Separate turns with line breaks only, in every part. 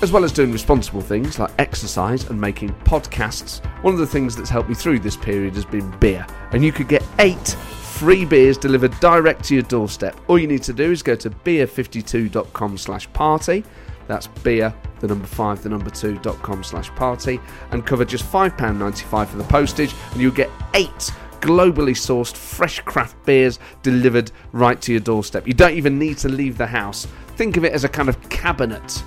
As well as doing responsible things like exercise and making podcasts, one of the things that's helped me through this period has been beer. And you could get eight free beers delivered direct to your doorstep. All you need to do is go to beer52.com slash party. That's beer, the number five, the number two.com slash party, and cover just £5.95 for the postage, and you'll get eight globally sourced fresh craft beers delivered right to your doorstep. You don't even need to leave the house. Think of it as a kind of cabinet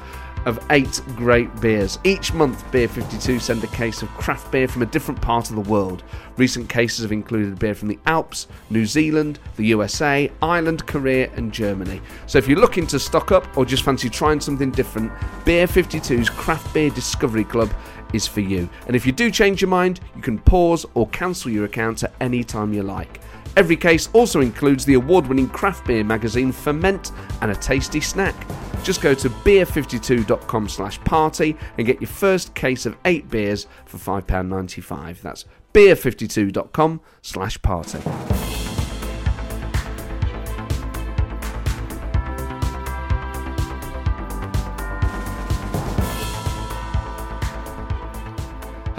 of eight great beers. Each month, Beer 52 send a case of craft beer from a different part of the world. Recent cases have included beer from the Alps, New Zealand, the USA, Ireland, Korea, and Germany. So if you're looking to stock up or just fancy trying something different, Beer 52's Craft Beer Discovery Club is for you. And if you do change your mind, you can pause or cancel your account at any time you like. Every case also includes the award winning craft beer magazine Ferment and a tasty snack. Just go to beer52.com slash party and get your first case of eight beers for £5.95. That's beer52.com slash party.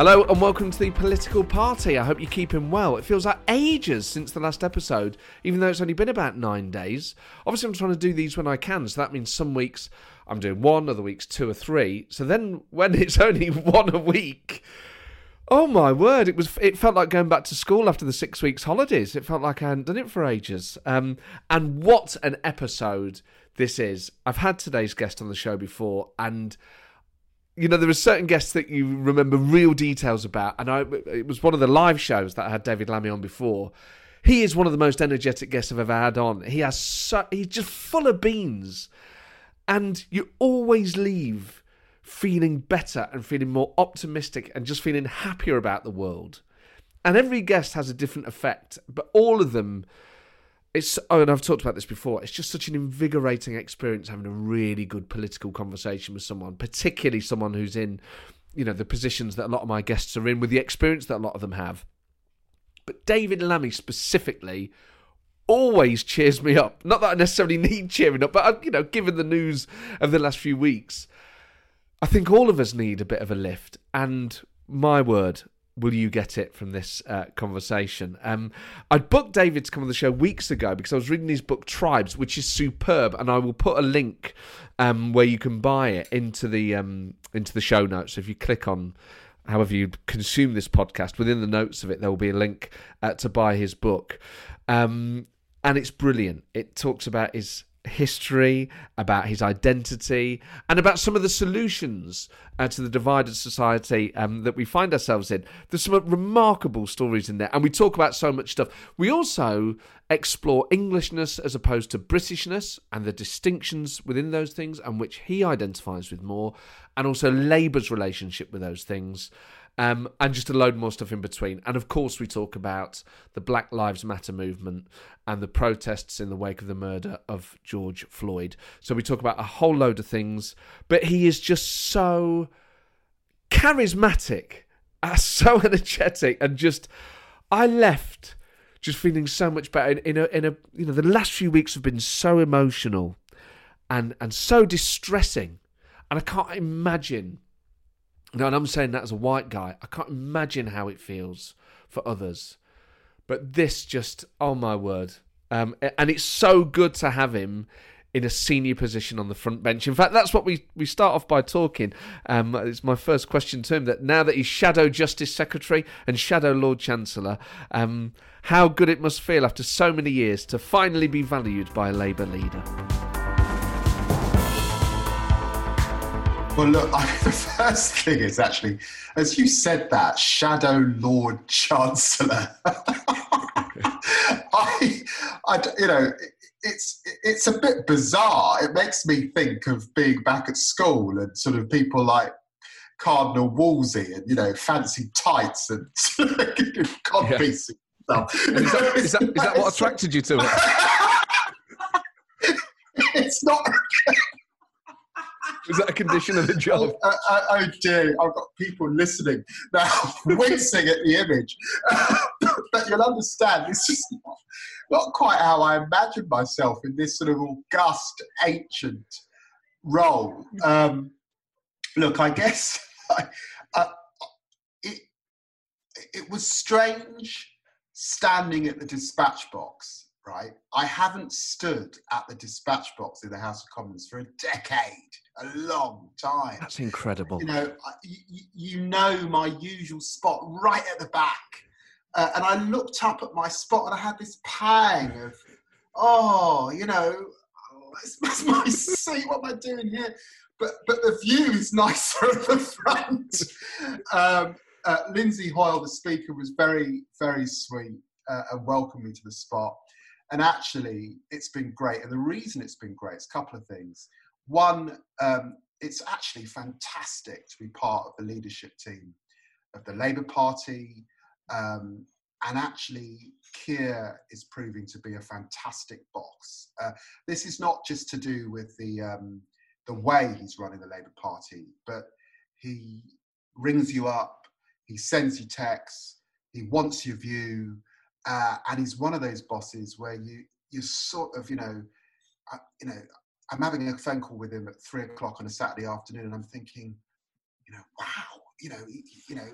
Hello and welcome to the political party. I hope you're keeping well. It feels like ages since the last episode, even though it's only been about nine days. Obviously, I'm trying to do these when I can, so that means some weeks I'm doing one, other weeks two or three. So then, when it's only one a week, oh my word! It was. It felt like going back to school after the six weeks holidays. It felt like I hadn't done it for ages. Um, and what an episode this is! I've had today's guest on the show before, and you know, there are certain guests that you remember real details about, and I, it was one of the live shows that I had David Lammy on before. He is one of the most energetic guests I've ever had on. He has so, he's just full of beans, and you always leave feeling better and feeling more optimistic and just feeling happier about the world. And every guest has a different effect, but all of them it's oh, and I've talked about this before. It's just such an invigorating experience having a really good political conversation with someone, particularly someone who's in, you know, the positions that a lot of my guests are in, with the experience that a lot of them have. But David Lammy specifically always cheers me up. Not that I necessarily need cheering up, but uh, you know, given the news of the last few weeks, I think all of us need a bit of a lift. And my word, will you get it from this uh, conversation? Um, I booked David to come on the show weeks ago because I was reading his book Tribes, which is superb, and I will put a link um, where you can buy it into the um, into the show notes. So if you click on however you consume this podcast, within the notes of it, there will be a link uh, to buy his book. Um, and it's brilliant. It talks about his history, about his identity, and about some of the solutions uh, to the divided society um, that we find ourselves in. There's some remarkable stories in there, and we talk about so much stuff. We also explore Englishness as opposed to Britishness and the distinctions within those things, and which he identifies with more, and also Labour's relationship with those things. Um, and just a load more stuff in between. And of course, we talk about the Black Lives Matter movement and the protests in the wake of the murder of George Floyd. So we talk about a whole load of things, but he is just so charismatic, so energetic, and just I left just feeling so much better. In a, in a, you know, the last few weeks have been so emotional and and so distressing, and I can't imagine now, and I'm saying that as a white guy, I can't imagine how it feels for others. But this just, oh my word. Um, and it's so good to have him in a senior position on the front bench. In fact, that's what we, we start off by talking. Um, it's my first question to him that now that he's Shadow Justice Secretary and Shadow Lord Chancellor, um, how good it must feel after so many years to finally be valued by a Labour leader.
Well, look, I, the first thing is actually, as you said that, Shadow Lord Chancellor. I, I, you know, it's it's a bit bizarre. It makes me think of being back at school and sort of people like Cardinal Wolsey and you know fancy tights and codpiece
yeah. stuff. Is that, is, that, is that what attracted you to it?
it's not.
Was that a condition of the job?
Oh, oh, oh dear, I've got people listening now, wincing at the image. but you'll understand, it's just not, not quite how I imagined myself in this sort of august, ancient role. Um, Look, I guess uh, it it was strange standing at the dispatch box. Right, I haven't stood at the dispatch box in the House of Commons for a decade, a long time.
That's incredible.
You know, you, you know my usual spot right at the back, uh, and I looked up at my spot and I had this pang of, oh, you know, that's my seat. What am I doing here? But but the view is nicer at the front. Um, uh, Lindsay Hoyle, the speaker, was very very sweet uh, and welcomed me to the spot. And actually, it's been great. And the reason it's been great is a couple of things. One, um, it's actually fantastic to be part of the leadership team of the Labour Party. Um, and actually, Keir is proving to be a fantastic boss. Uh, this is not just to do with the um, the way he's running the Labour Party, but he rings you up, he sends you texts, he wants your view, uh, and he's one of those bosses where you you sort of you know, uh, you know, I'm having a phone call with him at three o'clock on a Saturday afternoon, and I'm thinking, you know, wow, you know, you know,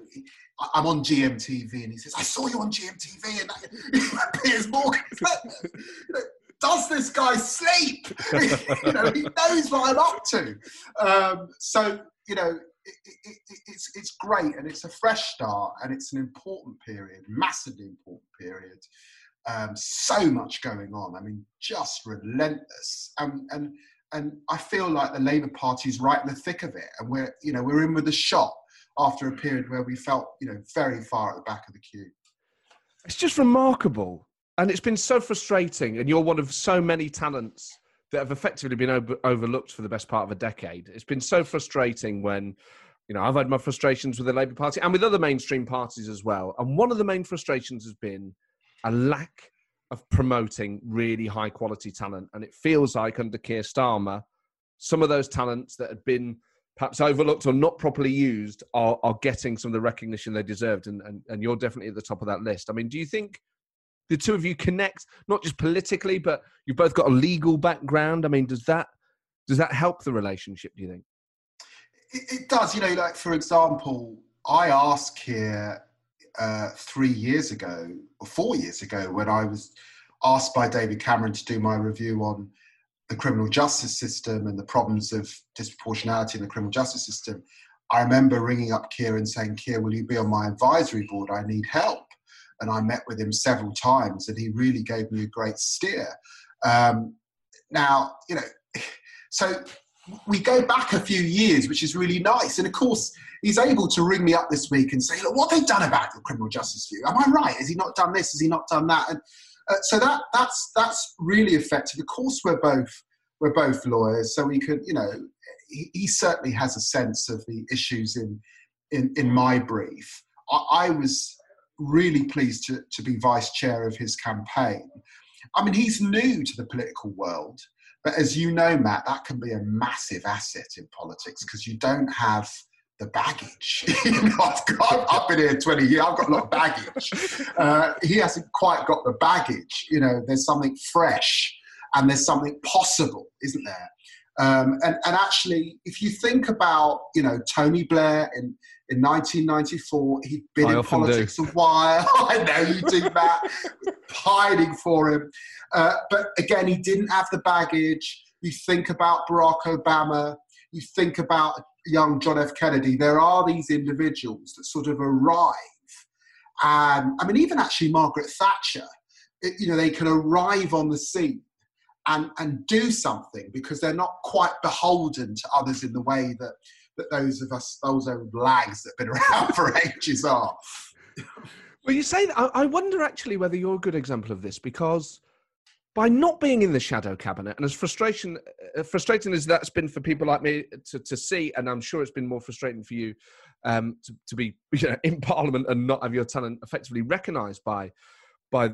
I'm on GMTV, and he says, "I saw you on GMTV," and that, Piers Morgan. Does this guy sleep? you know, he knows what I'm up to. Um, so, you know, it, it, it, it's it's great, and it's a fresh start, and it's an important period, massively important period. Um, so much going on. I mean, just relentless, and and and I feel like the Labour Party is right in the thick of it, and we're you know we're in with a shot after a period where we felt, you know, very far at the back of the queue.
It's just remarkable. And it's been so frustrating. And you're one of so many talents that have effectively been over- overlooked for the best part of a decade. It's been so frustrating when, you know, I've had my frustrations with the Labour Party and with other mainstream parties as well. And one of the main frustrations has been a lack of promoting really high quality talent. And it feels like under Keir Starmer, some of those talents that had been perhaps overlooked or not properly used are, are getting some of the recognition they deserved and, and, and you're definitely at the top of that list i mean do you think the two of you connect not just politically but you've both got a legal background i mean does that does that help the relationship do you think
it, it does you know like for example i asked Keir uh, three years ago or four years ago when i was asked by david cameron to do my review on the criminal justice system and the problems of disproportionality in the criminal justice system, I remember ringing up Keir and saying, Keir, will you be on my advisory board? I need help. And I met with him several times and he really gave me a great steer. Um, now, you know, so we go back a few years, which is really nice. And of course, he's able to ring me up this week and say, look, what they've they done about the criminal justice view? Am I right? Has he not done this? Has he not done that? And uh, so that that's that's really effective. Of course, we're both we're both lawyers, so we could, you know, he, he certainly has a sense of the issues in in, in my brief. I, I was really pleased to, to be vice chair of his campaign. I mean, he's new to the political world, but as you know, Matt, that can be a massive asset in politics because you don't have the baggage. I've, got, I've been here 20 years, I've got a lot of baggage. Uh, he hasn't quite got the baggage. You know, there's something fresh and there's something possible, isn't there? Um, and, and actually, if you think about, you know, Tony Blair in, in 1994, he'd been I in politics do. a while. I know you do that, hiding for him. Uh, but again, he didn't have the baggage. You think about Barack Obama, you think about young John F. Kennedy, there are these individuals that sort of arrive. And I mean, even actually Margaret Thatcher, it, you know, they can arrive on the scene and, and do something because they're not quite beholden to others in the way that, that those of us, those old lags that have been around for ages are.
Well, you say that. I wonder actually whether you're a good example of this because by not being in the shadow cabinet, and as frustration, uh, frustrating as that's been for people like me to, to see, and I'm sure it's been more frustrating for you um, to, to be you know, in Parliament and not have your talent effectively recognised by by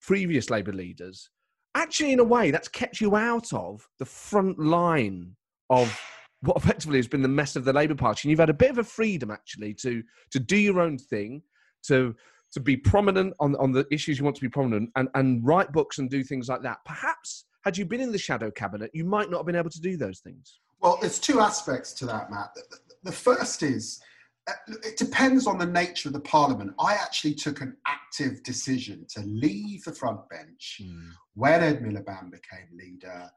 previous Labour leaders. Actually, in a way, that's kept you out of the front line of what effectively has been the mess of the Labour Party, and you've had a bit of a freedom actually to to do your own thing, to to be prominent on, on the issues you want to be prominent and, and write books and do things like that. Perhaps had you been in the shadow cabinet, you might not have been able to do those things.
Well, there's two aspects to that, Matt. The first is it depends on the nature of the parliament. I actually took an active decision to leave the front bench mm. when Ed Miliband became leader.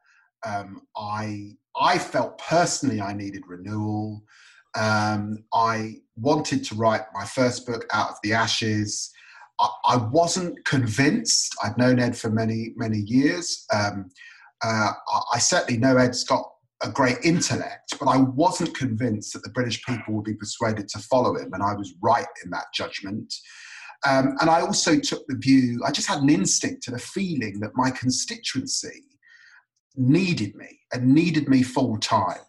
Um, I I felt personally I needed renewal. Um, I wanted to write my first book, Out of the Ashes. I, I wasn't convinced. I'd known Ed for many many years. Um, uh, I, I certainly know Ed's got a great intellect, but I wasn't convinced that the British people would be persuaded to follow him, and I was right in that judgment. Um, and I also took the view, I just had an instinct and a feeling that my constituency needed me and needed me full time.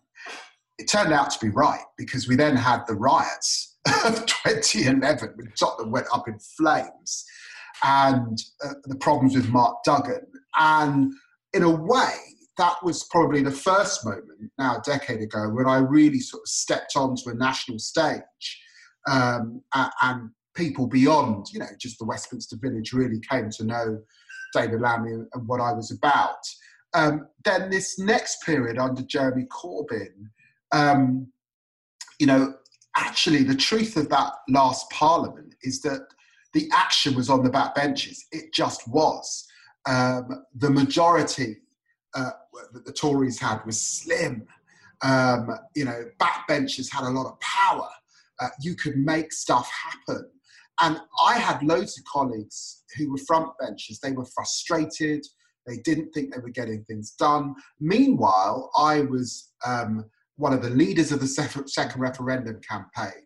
It turned out to be right because we then had the riots of 2011 when Tottenham went up in flames and uh, the problems with Mark Duggan. And in a way, that was probably the first moment, now a decade ago, when I really sort of stepped onto a national stage um, and people beyond, you know, just the Westminster Village really came to know David Lammy and what I was about. Um, then this next period under Jeremy Corbyn, um, you know, actually the truth of that last parliament is that the action was on the back benches. It just was. Um, the majority uh, that the Tories had was slim. Um, you know, backbenchers had a lot of power. Uh, you could make stuff happen. And I had loads of colleagues who were frontbenchers. They were frustrated. They didn't think they were getting things done. Meanwhile, I was um, one of the leaders of the second referendum campaign,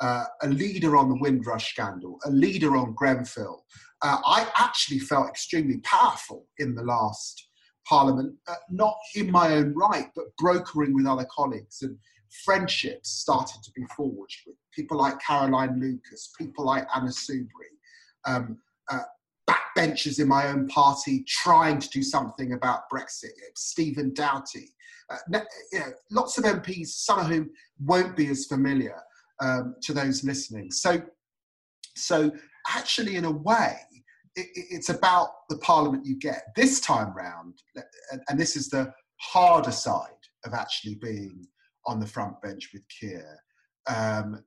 uh, a leader on the Windrush scandal, a leader on Grenfell. Uh, I actually felt extremely powerful in the last Parliament, uh, not in my own right, but brokering with other colleagues. And friendships started to be forged with people like Caroline Lucas, people like Anna Soubry, um, uh, backbenchers in my own party trying to do something about Brexit, Stephen Doughty, uh, you know, lots of MPs, some of whom won't be as familiar um, to those listening. So, so actually, in a way, it, it's about the parliament you get. This time round, and, and this is the harder side of actually being on the front bench with Keir. Um,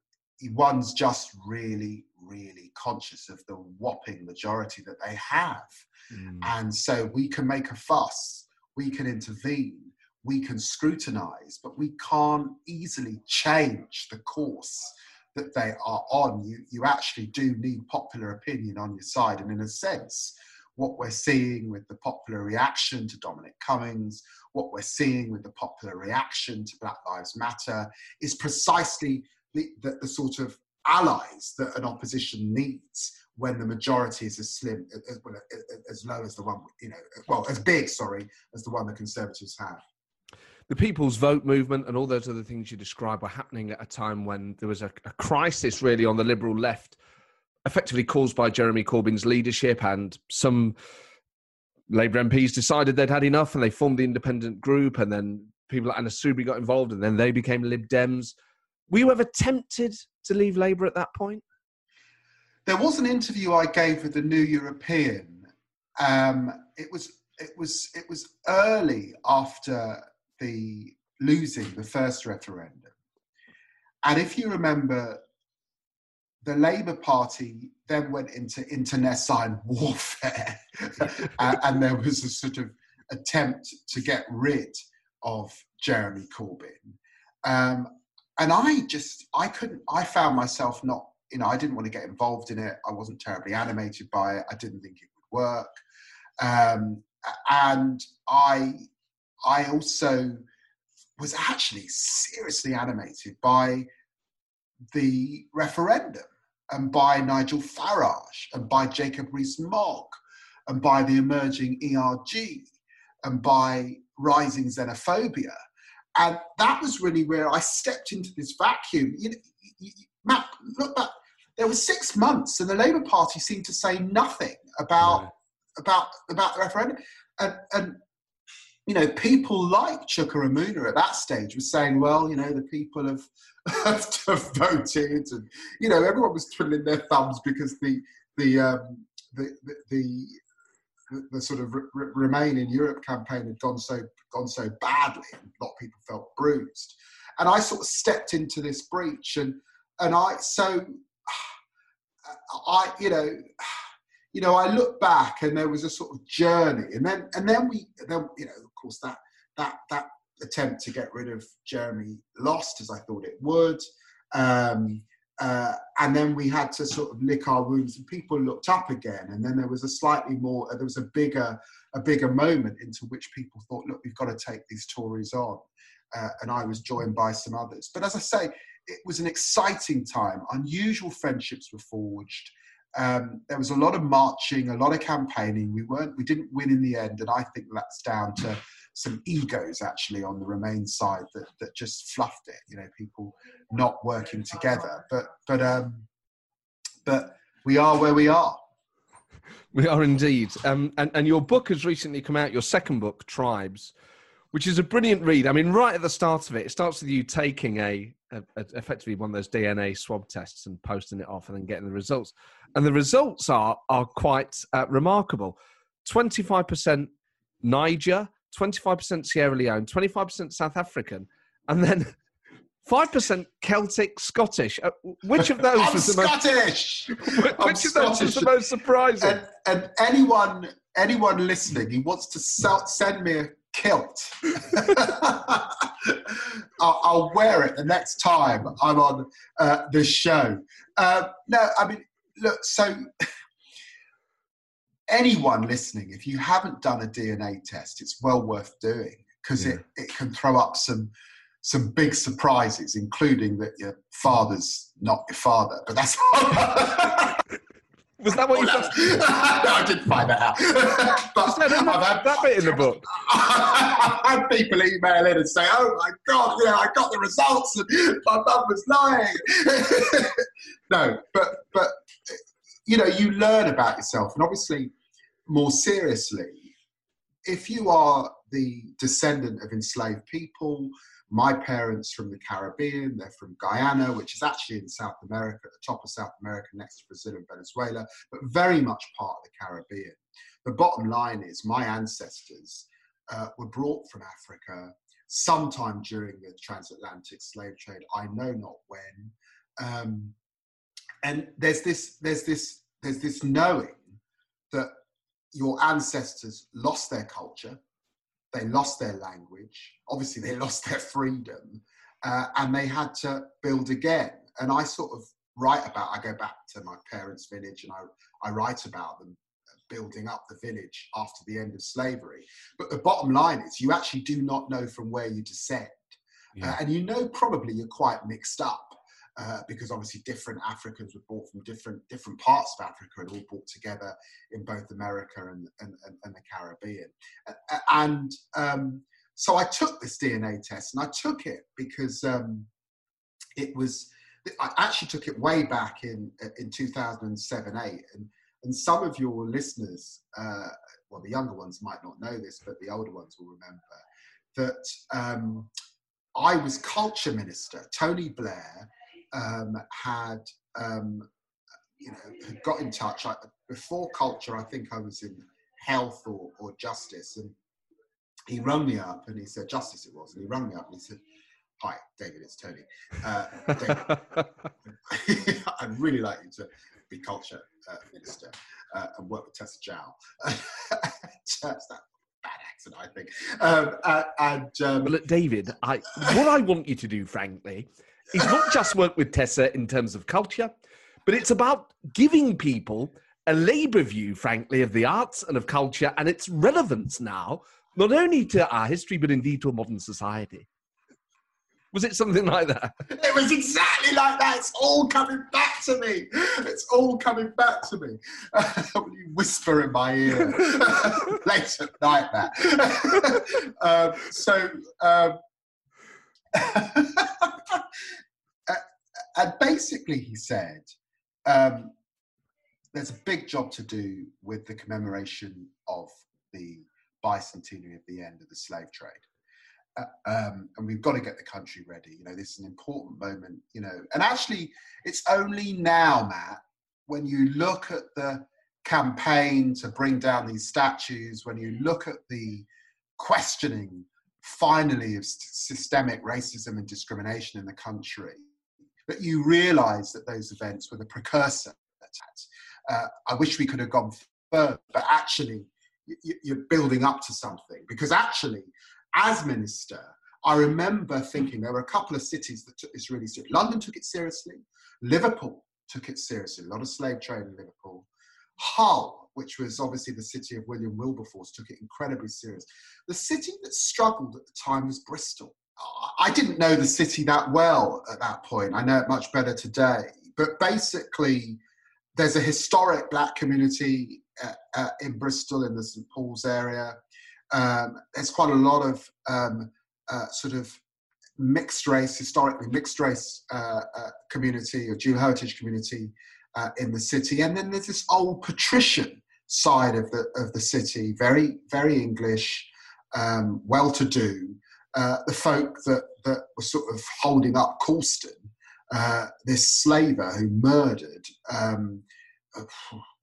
one's just really, really conscious of the whopping majority that they have. Mm. And so we can make a fuss, we can intervene, we can scrutinize, but we can't easily change the course that they are on, you, you actually do need popular opinion on your side. And in a sense, what we're seeing with the popular reaction to Dominic Cummings, what we're seeing with the popular reaction to Black Lives Matter, is precisely the, the, the sort of allies that an opposition needs when the majority is as slim, as, as low as the one, you know, well, as big, sorry, as the one the Conservatives have
the People's Vote movement and all those other things you describe were happening at a time when there was a, a crisis really on the Liberal left, effectively caused by Jeremy Corbyn's leadership and some Labour MPs decided they'd had enough and they formed the independent group and then people like Anna Soubry got involved and then they became Lib Dems. Were you ever tempted to leave Labour at that point?
There was an interview I gave with the New European. Um, it was it was it was early after the losing the first referendum. And if you remember, the Labour Party then went into internecine warfare, and there was a sort of attempt to get rid of Jeremy Corbyn. Um, and I just, I couldn't, I found myself not, you know, I didn't want to get involved in it. I wasn't terribly animated by it. I didn't think it would work. Um, and I I also was actually seriously animated by the referendum and by Nigel Farage and by Jacob Rees-Mogg and by the emerging ERG and by rising xenophobia. And that was really where I stepped into this vacuum. You know, Matt, look back, there were six months and the Labour Party seemed to say nothing about, about, about the referendum. And, and you know, people like Chuka Umunna at that stage were saying, well, you know, the people have, have voted, and you know, everyone was twiddling their thumbs because the the um, the, the, the the, sort of re- Remain in Europe campaign had gone so gone so badly, a lot of people felt bruised. And I sort of stepped into this breach, and and I so I you know you know I look back, and there was a sort of journey, and then and then we then you know course that that that attempt to get rid of Jeremy lost as I thought it would. Um, uh, and then we had to sort of lick our wounds and people looked up again. And then there was a slightly more there was a bigger a bigger moment into which people thought look we've got to take these tories on. Uh, and i was joined by some others. But as i say it was an exciting time. Unusual friendships were forged um, there was a lot of marching a lot of campaigning we weren't we didn't win in the end and i think that's down to some egos actually on the Remain side that, that just fluffed it. You know, people not working together. But but um, but we are where we are.
We are indeed. Um, and, and your book has recently come out, your second book, Tribes, which is a brilliant read. I mean, right at the start of it, it starts with you taking a, effectively one of those DNA swab tests and posting it off and then getting the results. And the results are, are quite uh, remarkable 25% Niger, 25% Sierra Leone, 25% South African, and then 5% Celtic Scottish. Uh, which of those was the
Scottish.
most Which I'm of those Scottish. was the most surprising?
And, and, anyone anyone listening who wants to sell, send me a kilt, I'll, I'll, wear it the next time I'm on uh, the show. Uh, no, I mean, look, so anyone listening, if you haven't done a DNA test, it's well worth doing because yeah. it, it can throw up some some big surprises, including that your father's not your father. But that's
was that what you?
no, I didn't find that out.
but that, I've had that bit in the book.
I've had people email in and say, "Oh my god, yeah, I got the results, and my mum was lying." no, but but you know, you learn about yourself, and obviously more seriously, if you are the descendant of enslaved people, my parents from the Caribbean, they're from Guyana, which is actually in South America, at the top of South America, next to Brazil and Venezuela, but very much part of the Caribbean. The bottom line is my ancestors uh, were brought from Africa sometime during the transatlantic slave trade. I know not when. Um, and there's this, there's this, there's this knowing that your ancestors lost their culture, they lost their language, obviously, they lost their freedom, uh, and they had to build again. And I sort of write about, I go back to my parents' village and I, I write about them building up the village after the end of slavery. But the bottom line is, you actually do not know from where you descend. Yeah. Uh, and you know, probably you're quite mixed up uh, because obviously different Africans were brought from different different parts of Africa and all brought together in both America and, and, and the Caribbean. Uh, and um, so I took this DNA test and I took it because um, it was, I actually took it way back in, in 2007 8. And, and some of your listeners, uh, well, the younger ones might not know this, but the older ones will remember that um, I was culture minister. Tony Blair um, had um, you know had got in touch I, before culture. I think I was in health or, or justice, and he rung me up and he said justice it was, and he rung me up and he said. Hi, David, it's Tony. Uh, David, I'd really like you to be culture uh, minister uh, and work with Tessa Jowell. That's that bad accent, I think. Um, and um,
well, David, I, what I want you to do, frankly, it's not just work with Tessa in terms of culture, but it's about giving people a labour view, frankly, of the arts and of culture and its relevance now, not only to our history, but indeed to a modern society. Was it something like that?
It was exactly like that. It's all coming back to me. It's all coming back to me. you whisper in my ear late at night, that. um, so, um, and basically, he said, um, there's a big job to do with the commemoration of the bicentenary of the end of the slave trade. Uh, um, and we've got to get the country ready. You know, this is an important moment, you know. And actually, it's only now, Matt, when you look at the campaign to bring down these statues, when you look at the questioning finally of systemic racism and discrimination in the country, But you realize that those events were the precursor uh, I wish we could have gone further, but actually, you're building up to something. Because actually, as minister, I remember thinking there were a couple of cities that took this really seriously. London took it seriously, Liverpool took it seriously, a lot of slave trade in Liverpool. Hull, which was obviously the city of William Wilberforce, took it incredibly serious. The city that struggled at the time was Bristol. I didn't know the city that well at that point. I know it much better today. But basically, there's a historic black community uh, uh, in Bristol in the St Paul's area. Um, there's quite a lot of um, uh, sort of mixed race, historically mixed race uh, uh, community or dual heritage community uh, in the city, and then there's this old patrician side of the of the city, very very English, um, well-to-do. the folk that that were sort of holding up Colston uh, this slaver who murdered um,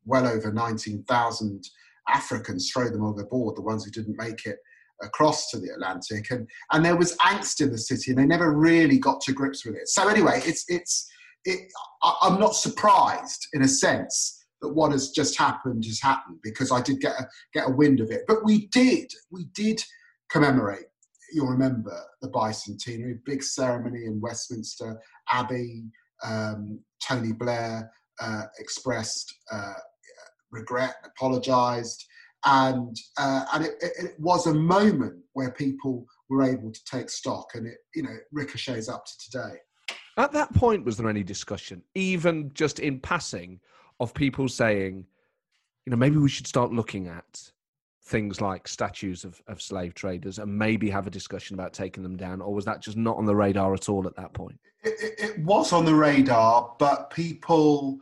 well over 19,000 Africans, throw them overboard, the ones who didn't make it across to the Atlantic. And, and there was angst in the city and they never really got to grips with it. So anyway, it's, it's, it, I'm not surprised in a sense that what has just happened has happened because I did get a, get a wind of it. But we did, we did commemorate you'll remember the bicentenary, big ceremony in Westminster Abbey. Um, Tony Blair uh, expressed uh, regret, apologised, and uh, and it, it, it, was a moment where people were able to take stock, and it you know ricochets up to today.
At that point, was there any discussion, even just in passing, of people saying, you know, maybe we should start looking at things like statues of, of slave traders and maybe have a discussion about taking them down, or was that just not on the radar at all at that point?
It, it was on the radar, but people,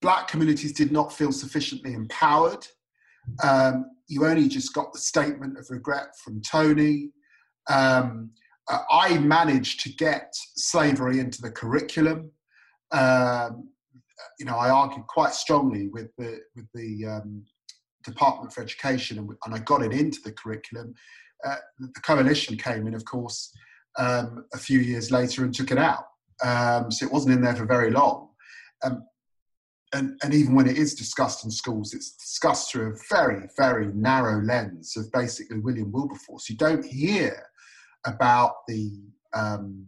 black communities did not feel sufficiently empowered. Um, you only just got the statement of regret from Tony. Um, I managed to get slavery into the curriculum. Um, you know, I argued quite strongly with the with the um, Department for Education, and, and I got it into the curriculum. Uh, the coalition came in, of course, um, a few years later and took it out. Um, so it wasn't in there for very long. Um, and, and even when it is discussed in schools, it's discussed through a very, very narrow lens of basically William Wilberforce. You don't hear about the um,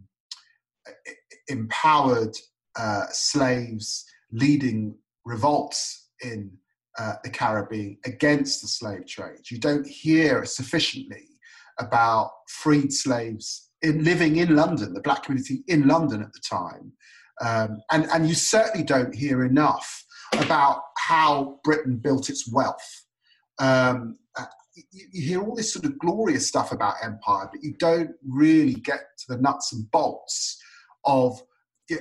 empowered uh, slaves leading revolts in uh, the Caribbean against the slave trade. You don't hear sufficiently about freed slaves in living in London, the black community in London at the time. Um, and, and you certainly don't hear enough about how Britain built its wealth. Um, you, you, hear all this sort of glorious stuff about empire, but you don't really get to the nuts and bolts of. You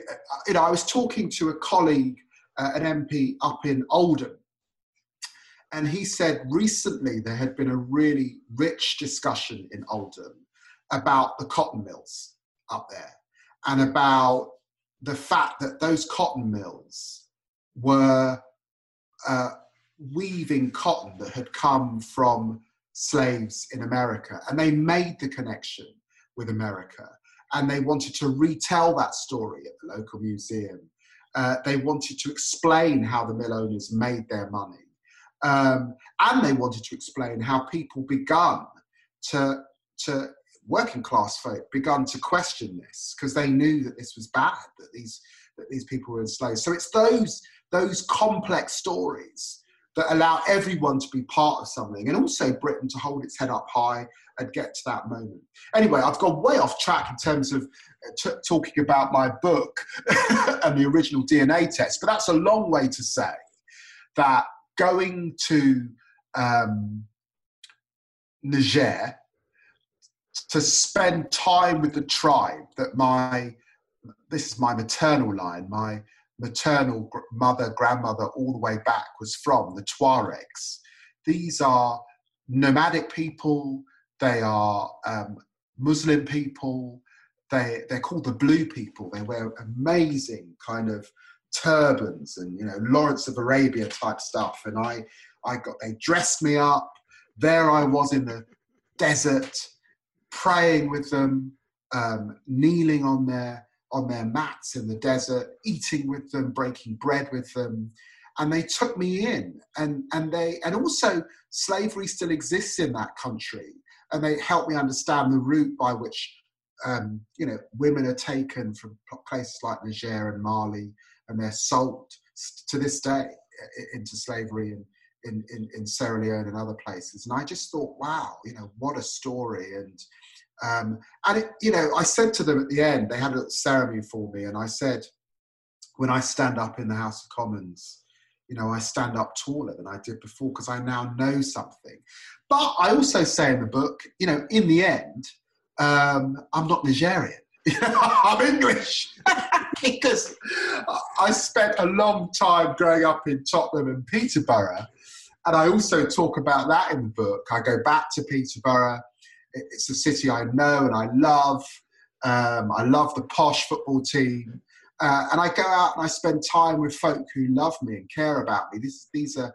know, I was talking to a colleague, uh, an MP up in Oldham, and he said recently there had been a really rich discussion in Oldham about the cotton mills up there and about the fact that those cotton mills were uh, weaving cotton that had come from slaves in America. And they made the connection with America. And they wanted to retell that story at the local museum. Uh, they wanted to explain how the mill owners made their money. Um, and they wanted to explain how people begun to, to working class folk begun to question this because they knew that this was bad, that these, that these people were enslaved. So it's those, those complex stories that allow everyone to be part of something and also Britain to hold its head up high and get to that moment. Anyway, I've gone way off track in terms of uh, t- talking about my book and the original DNA test, but that's a long way to say that going to um, Niger to spend time with the tribe that my this is my maternal line my maternal mother grandmother all the way back was from the tuaregs. These are nomadic people. They are um, muslim people. They they're called the blue people. They wear amazing kind of turbans and you know Lawrence of Arabia type stuff, and I I got they dressed me up. There I was in the desert, praying with them, um, kneeling on their on their mats in the desert, eating with them, breaking bread with them, and they took me in. And and they and also slavery still exists in that country, and they helped me understand the route by which um, you know women are taken from places like Niger and Mali, and they're sold to this day into slavery and in, in, in Sierra Leone and other places. And I just thought, wow, you know, what a story. And um, and it, you know, I said to them at the end, they had a ceremony for me, and I said, when I stand up in the House of Commons, you know, I stand up taller than I did before because I now know something. But I also say in the book, you know, in the end, um, I'm not Nigerian. I'm English because I spent a long time growing up in Tottenham and Peterborough. And I also talk about that in the book. I go back to Peterborough it's a city I know and I love. Um, I love the posh football team. Uh, and I go out and I spend time with folk who love me and care about me. This, these are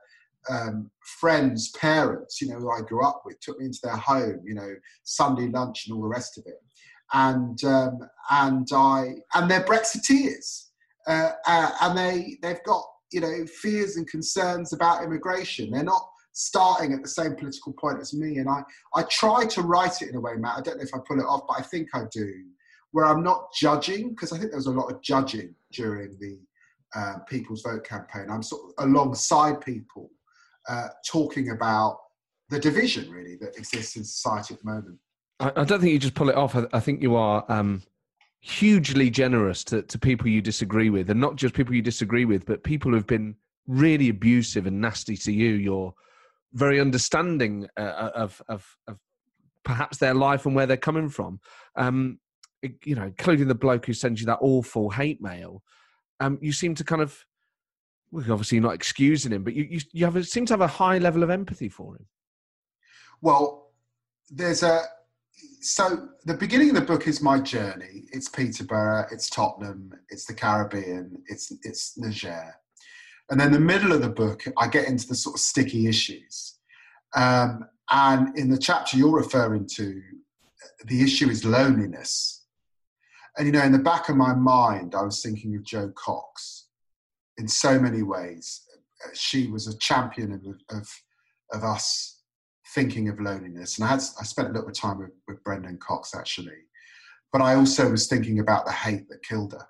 um, friends, parents, you know, who I grew up with, took me into their home, you know, Sunday lunch and all the rest of it. And um, and I and they're Brexiteers, uh, uh, and they they've got you know fears and concerns about immigration. They're not starting at the same political point as me. And I, I try to write it in a way, Matt. I don't know if I pull it off, but I think I do, where I'm not judging, because I think there was a lot of judging during the uh, People's Vote campaign. I'm sort of alongside people uh, talking about the division, really, that exists in society at the moment.
I, I don't think you just pull it off. I, I think you are. Um hugely generous to, to people you disagree with and not just people you disagree with but people who've been really abusive and nasty to you you're very understanding uh, uh, of, of, of perhaps their life and where they're coming from. Um, you know, including the bloke who sends you that awful hate mail. Um, you seem to kind of, well, obviously not excusing him, but you, you, you have a, seem to have a high level of empathy for him.
Well, there's a so the beginning of the book is my journey. It's Peterborough, it's Tottenham, it's the Caribbean, it's it's Niger, and then the middle of the book, I get into the sort of sticky issues. Um, and in the chapter you're referring to, the issue is loneliness. And you know, in the back of my mind, I was thinking of Jo Cox in so many ways. She was a champion of, of, of us thinking of loneliness. And I, had, I spent a little time with, with Brendan Cox actually. But I also was thinking about the hate that killed her.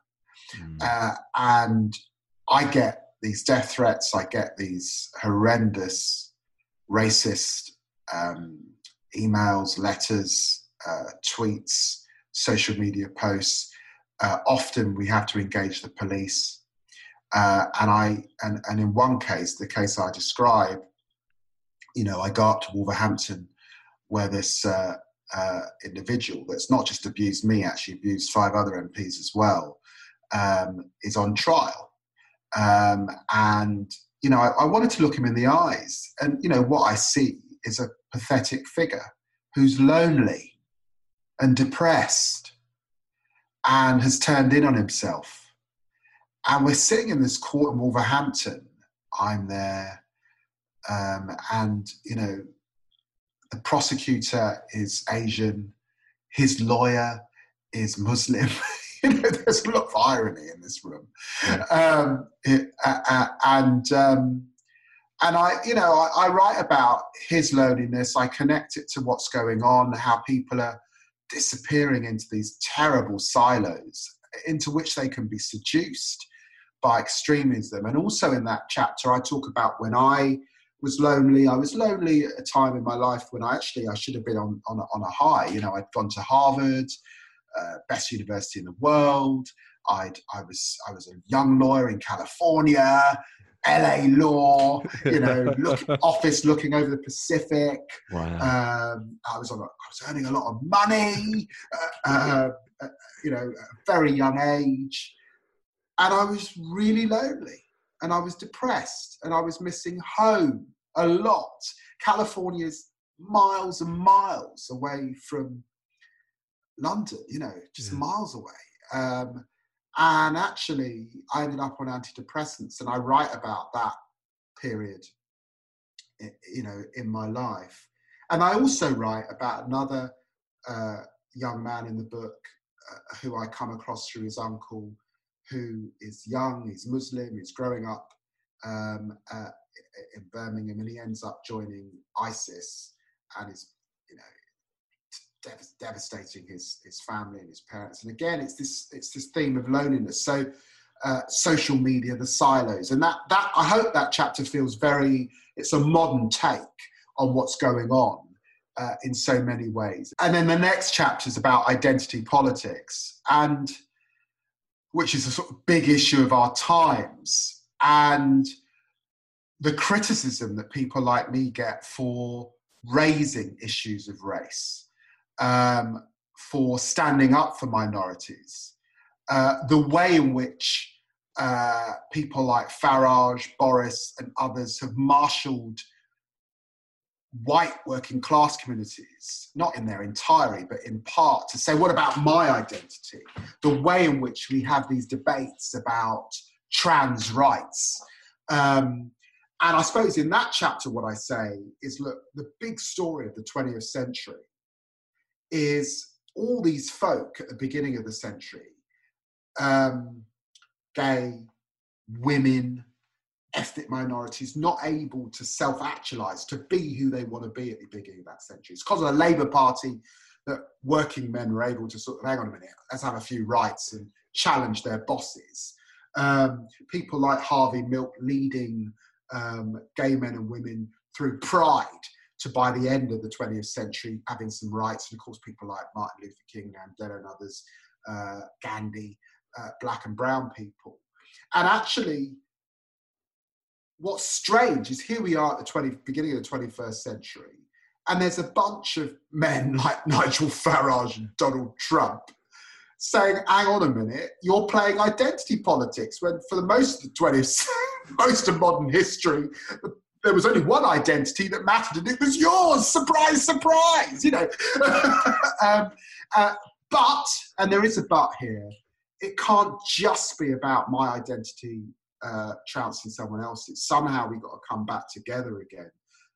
Mm. Uh, and I get these death threats, I get these horrendous racist um, emails, letters, uh, tweets, social media posts. Uh, often we have to engage the police. Uh, and I and, and in one case, the case I describe, you know, I go up to Wolverhampton where this uh, uh, individual that's not just abused me, actually abused five other MPs as well, um, is on trial um, and, you know, I, I wanted to look him in the eyes. And, you know, what I see is a pathetic figure who's lonely and depressed and has turned in on himself. And we're sitting in this court in Wolverhampton. I'm there. Um, and, you know, the prosecutor is Asian, his lawyer is Muslim. you know, there's a lot of irony in this room, um, it, uh, uh, and um, and I, you know, I, I, write about his loneliness. I connect it to what's going on, how people are disappearing into these terrible silos into which they can be seduced by extremism. And also in that chapter, I talk about when I was lonely. I was lonely at a time in my life when I actually I should have been on on a, on a high. You know, I'd gone to Harvard uh, best university in the world. I'd, I was I was a young lawyer in California, LA law, you know, look, office looking over the Pacific. Wow. Um, I was on, a, I was earning a lot of money, uh, uh, uh, you know, at a very young age, and I was really lonely, and I was depressed, and I was missing home a lot. California's miles and miles away from London, you know, just yeah. miles away. Um, And actually, I ended up on antidepressants, and I write about that period, you know, in my life. And I also write about another uh, young man in the book uh, who I come across through his uncle, who is young, he's Muslim, he's growing up um, uh, in Birmingham, and he ends up joining ISIS and is, you know, devastating his his family and his parents. And again, it's this it's this theme of loneliness. So. Uh, social media, the silos, and that that I hope that chapter feels very. It's a modern take on what's going on uh, in so many ways. And then the next chapter is about identity politics, and which is a sort of big issue of our times, and the criticism that people like me get for raising issues of race um, for standing up for minorities, uh, the way in which uh, people like Farage, Boris, and others have marshaled white working class communities, not in their entirety, but in part, to say, what about my identity? The way in which we have these debates about trans rights. Um, and I suppose in that chapter, what I say is look, the big story of the 20th century is all these folk at the beginning of the century, um, gay, women, ethnic minorities, not able to self actualize, to be who they want to be at the beginning of that century. It's because of the Labour Party that working men were able to sort of hang on a minute, let's have a few rights and challenge their bosses. Um, people like Harvey Milk leading um, gay men and women through pride to by the end of the 20th century having some rights. And of course, people like Martin Luther King, Mandela, and others, uh, Gandhi, uh, black and brown people. And actually, what's strange is here we are at the 20, beginning of the 21st century, and there's a bunch of men like Nigel Farage and Donald Trump saying, hang on a minute, you're playing identity politics when for the most of the 20th, most of modern history, there was only one identity that mattered, and it was yours. Surprise, surprise. You know. um, uh, but, and there is a but here. It can't just be about my identity uh, trouncing someone else's. Somehow we got to come back together again.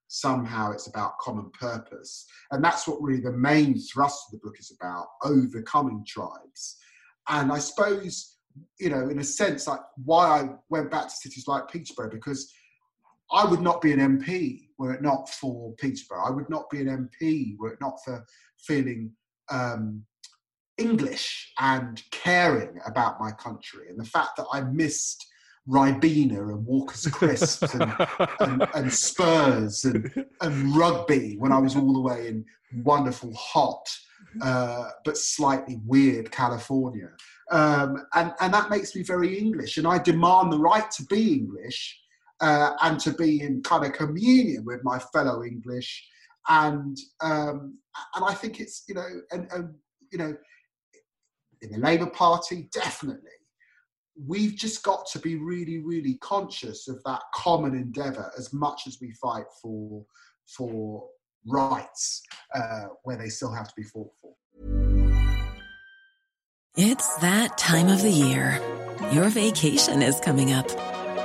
Somehow it's about common purpose, and that's what really the main thrust of the book is about: overcoming tribes. And I suppose, you know, in a sense, like why I went back to cities like Peterborough because I would not be an MP were it not for Peterborough. I would not be an MP were it not for feeling um, English and caring about my country. And the fact that I missed Ribena and Walker's Crisps and, and, and, Spurs and, and rugby when I was all the way in wonderful, hot, uh, but slightly weird California. Um, and, and that makes me very English. And I demand the right to be English uh, and to be in kind of communion with my fellow English. And um, and I think it's you know and, and you know in the Labour Party definitely we've just got to be really really conscious of that common endeavour as much as we fight for for rights uh, where they still have to be fought for.
It's that time of the year. Your vacation is coming up.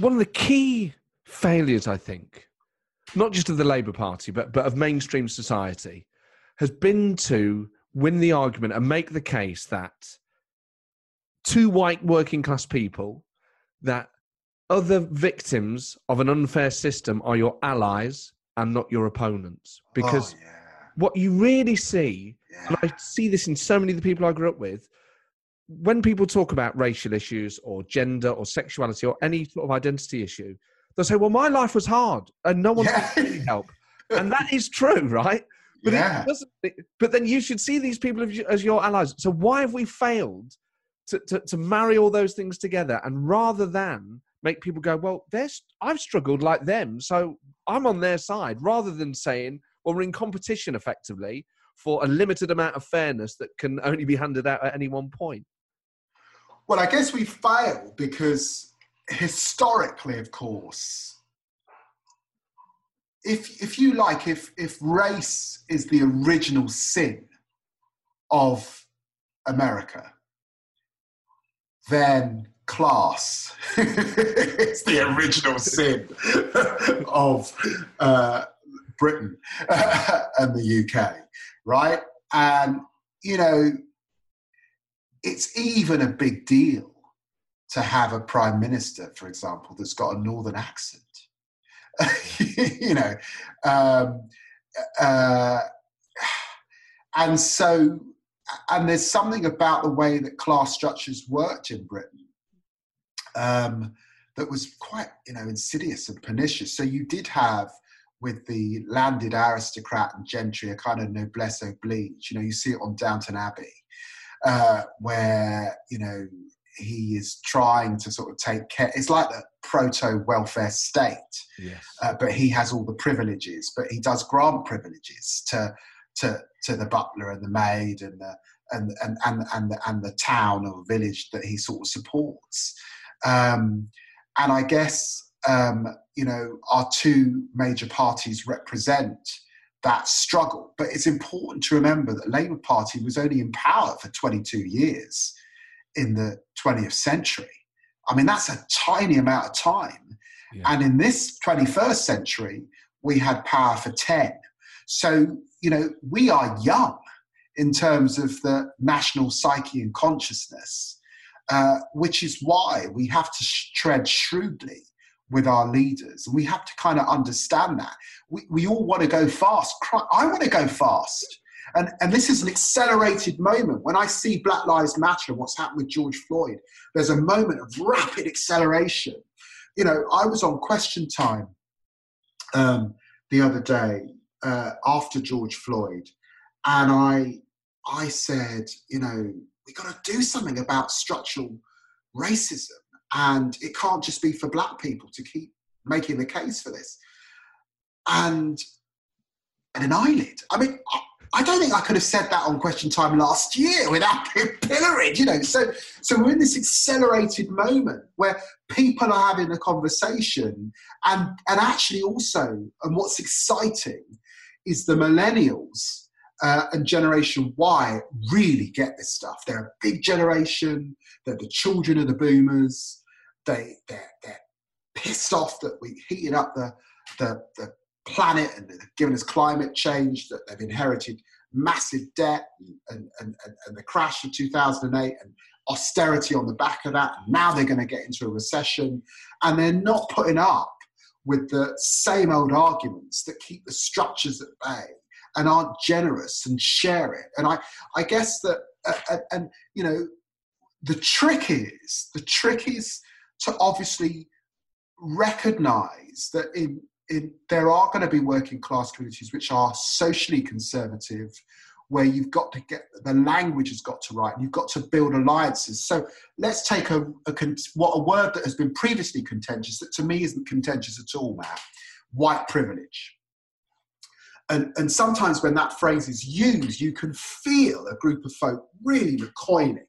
One of the key failures, I think, not just of the Labour Party, but, but of mainstream society, has been to win the argument and make the case that two white working class people that other victims of an unfair system are your allies and not your opponents. Because
Oh, yeah.
what you really see, and I see this in so many of the people I grew up with, when people talk about racial issues or gender or sexuality or any sort of identity issue, they'll say, Well, my life was hard and no one
Yeah.
really help. And that is true, right? But
Yeah.
it doesn't. But then you should see these people as, as your allies. So why have we failed to, to, to marry all those things together? And rather than make people go, well, I've struggled like them, so I'm on their side, rather than saying, well, we're in competition effectively for a limited amount of fairness that can only be handed out at any one point.
Well, I guess we fail because historically, of course, if if you like, if if race is the original sin of America, then class is the original sin of uh, Britain and the UK, right? And you know, it's even a big deal to have a prime minister, for example, that's got a northern accent. you know, um, uh, and so, and there's something about the way that class structures worked in Britain um, that was quite, you know, insidious and pernicious. So you did have with the landed aristocrat and gentry a kind of noblesse oblige. You know, you see it on Downton Abbey, uh, where you know he is trying to sort of take care. It's like the proto welfare state,
Yes.
uh, but he has all the privileges. But he does grant privileges to to to the butler and the maid and the and and and and the, and the town or village that he sort of supports. Um, and I guess um, you know our two major parties represent that struggle. But it's important to remember that Labour Party was only in power for 22 years in the 20th century. I mean, that's a tiny amount of time.
Yeah.
And in this 21st century, we had power for 10. So, you know, we are young in terms of the national psyche and consciousness, uh, which is why we have to sh- tread shrewdly with our leaders. And we have to kind of understand that. We, we all want to go fast. I want to go fast. And, and this is an accelerated moment. When I see Black Lives Matter and what's happened with George Floyd, there's a moment of rapid acceleration. You know, I was on Question Time um, the other day uh, after George Floyd, and I I said, you know, we've got to do something about structural racism, and it can't just be for black people to keep making the case for this. And and an eyelid. I mean, I, I don't think I could have said that on Question Time last year without being pilloried, you know. So, so we're in this accelerated moment where people are having a conversation, and and actually also, and what's exciting is the millennials uh, and Generation Y really get this stuff. They're a big generation. They're the children of the boomers. They they're, they're pissed off that we heated up the the, the planet and given us climate change, that they've inherited massive debt and, and, and, and the crash of 2008 and austerity on the back of that. Now they're going to get into a recession and they're not putting up with the same old arguments that keep the structures at bay and aren't generous and share it. And I, I guess that, uh, and, and you know, the trick is, the trick is to obviously recognize that in in, there are going to be working class communities which are socially conservative, where you've got to get the language has got to right, and you've got to build alliances. So let's take a, a what a word that has been previously contentious that to me isn't contentious at all, Matt. White privilege. And, and sometimes when that phrase is used, you can feel a group of folk really recoiling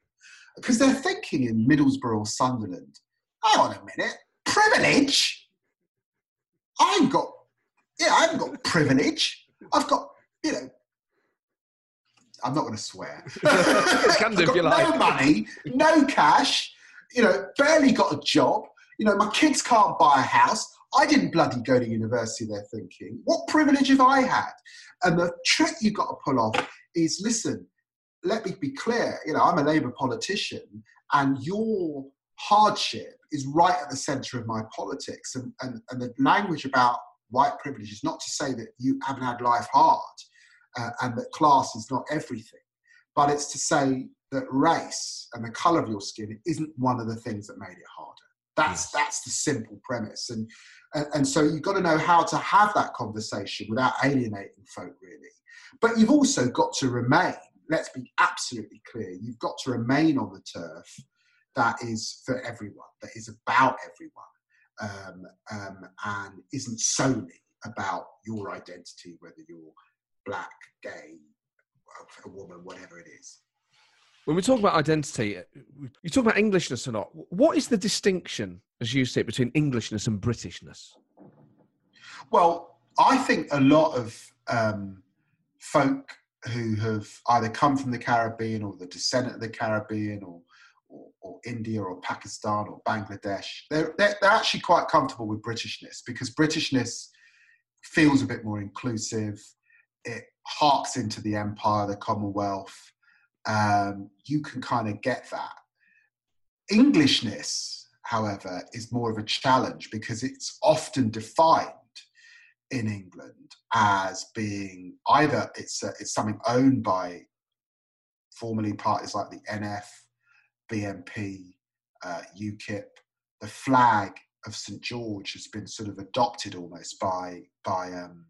because they're thinking in Middlesbrough or Sunderland, hang on a minute, privilege? I ain't got, yeah, I haven't got privilege. I've got, you know, I'm not going to swear. I've got
like.
No money, no cash, you know, barely got a job. You know, my kids can't buy a house. I didn't bloody go to university, they're thinking. What privilege have I had? And the trick you've got to pull off is listen, let me be clear, you know, I'm a Labour politician and your hardship is right at the center of my politics. And, and, and the language about white privilege is not to say that you haven't had life hard uh, and that class is not everything, but it's to say that race and the color of your skin isn't one of the things that made it harder. That's yes. that's the simple premise, and, and and so you've got to know how to have that conversation without alienating folk, really. But you've also got to remain. Let's be absolutely clear. You've got to remain on the turf that is for everyone, that is about everyone, um, um, and isn't solely about your identity, whether you're black, gay, a woman, whatever it is.
When we talk about identity, uh, you talk about Englishness or not. What is the distinction, as you it, between Englishness and Britishness?
Well, I think a lot of um, folk who have either come from the Caribbean or the descendant of the Caribbean or, or, or India or Pakistan or Bangladesh, they're, they're, they're actually quite comfortable with Britishness because Britishness feels a bit more inclusive. It harks into the empire, the Commonwealth um, you can kind of get that. Englishness, however, is more of a challenge because it's often defined in England as being either it's a, it's something owned by formerly parties like the NF, BNP, uh, UKIP. The flag of St George has been sort of adopted almost by by um,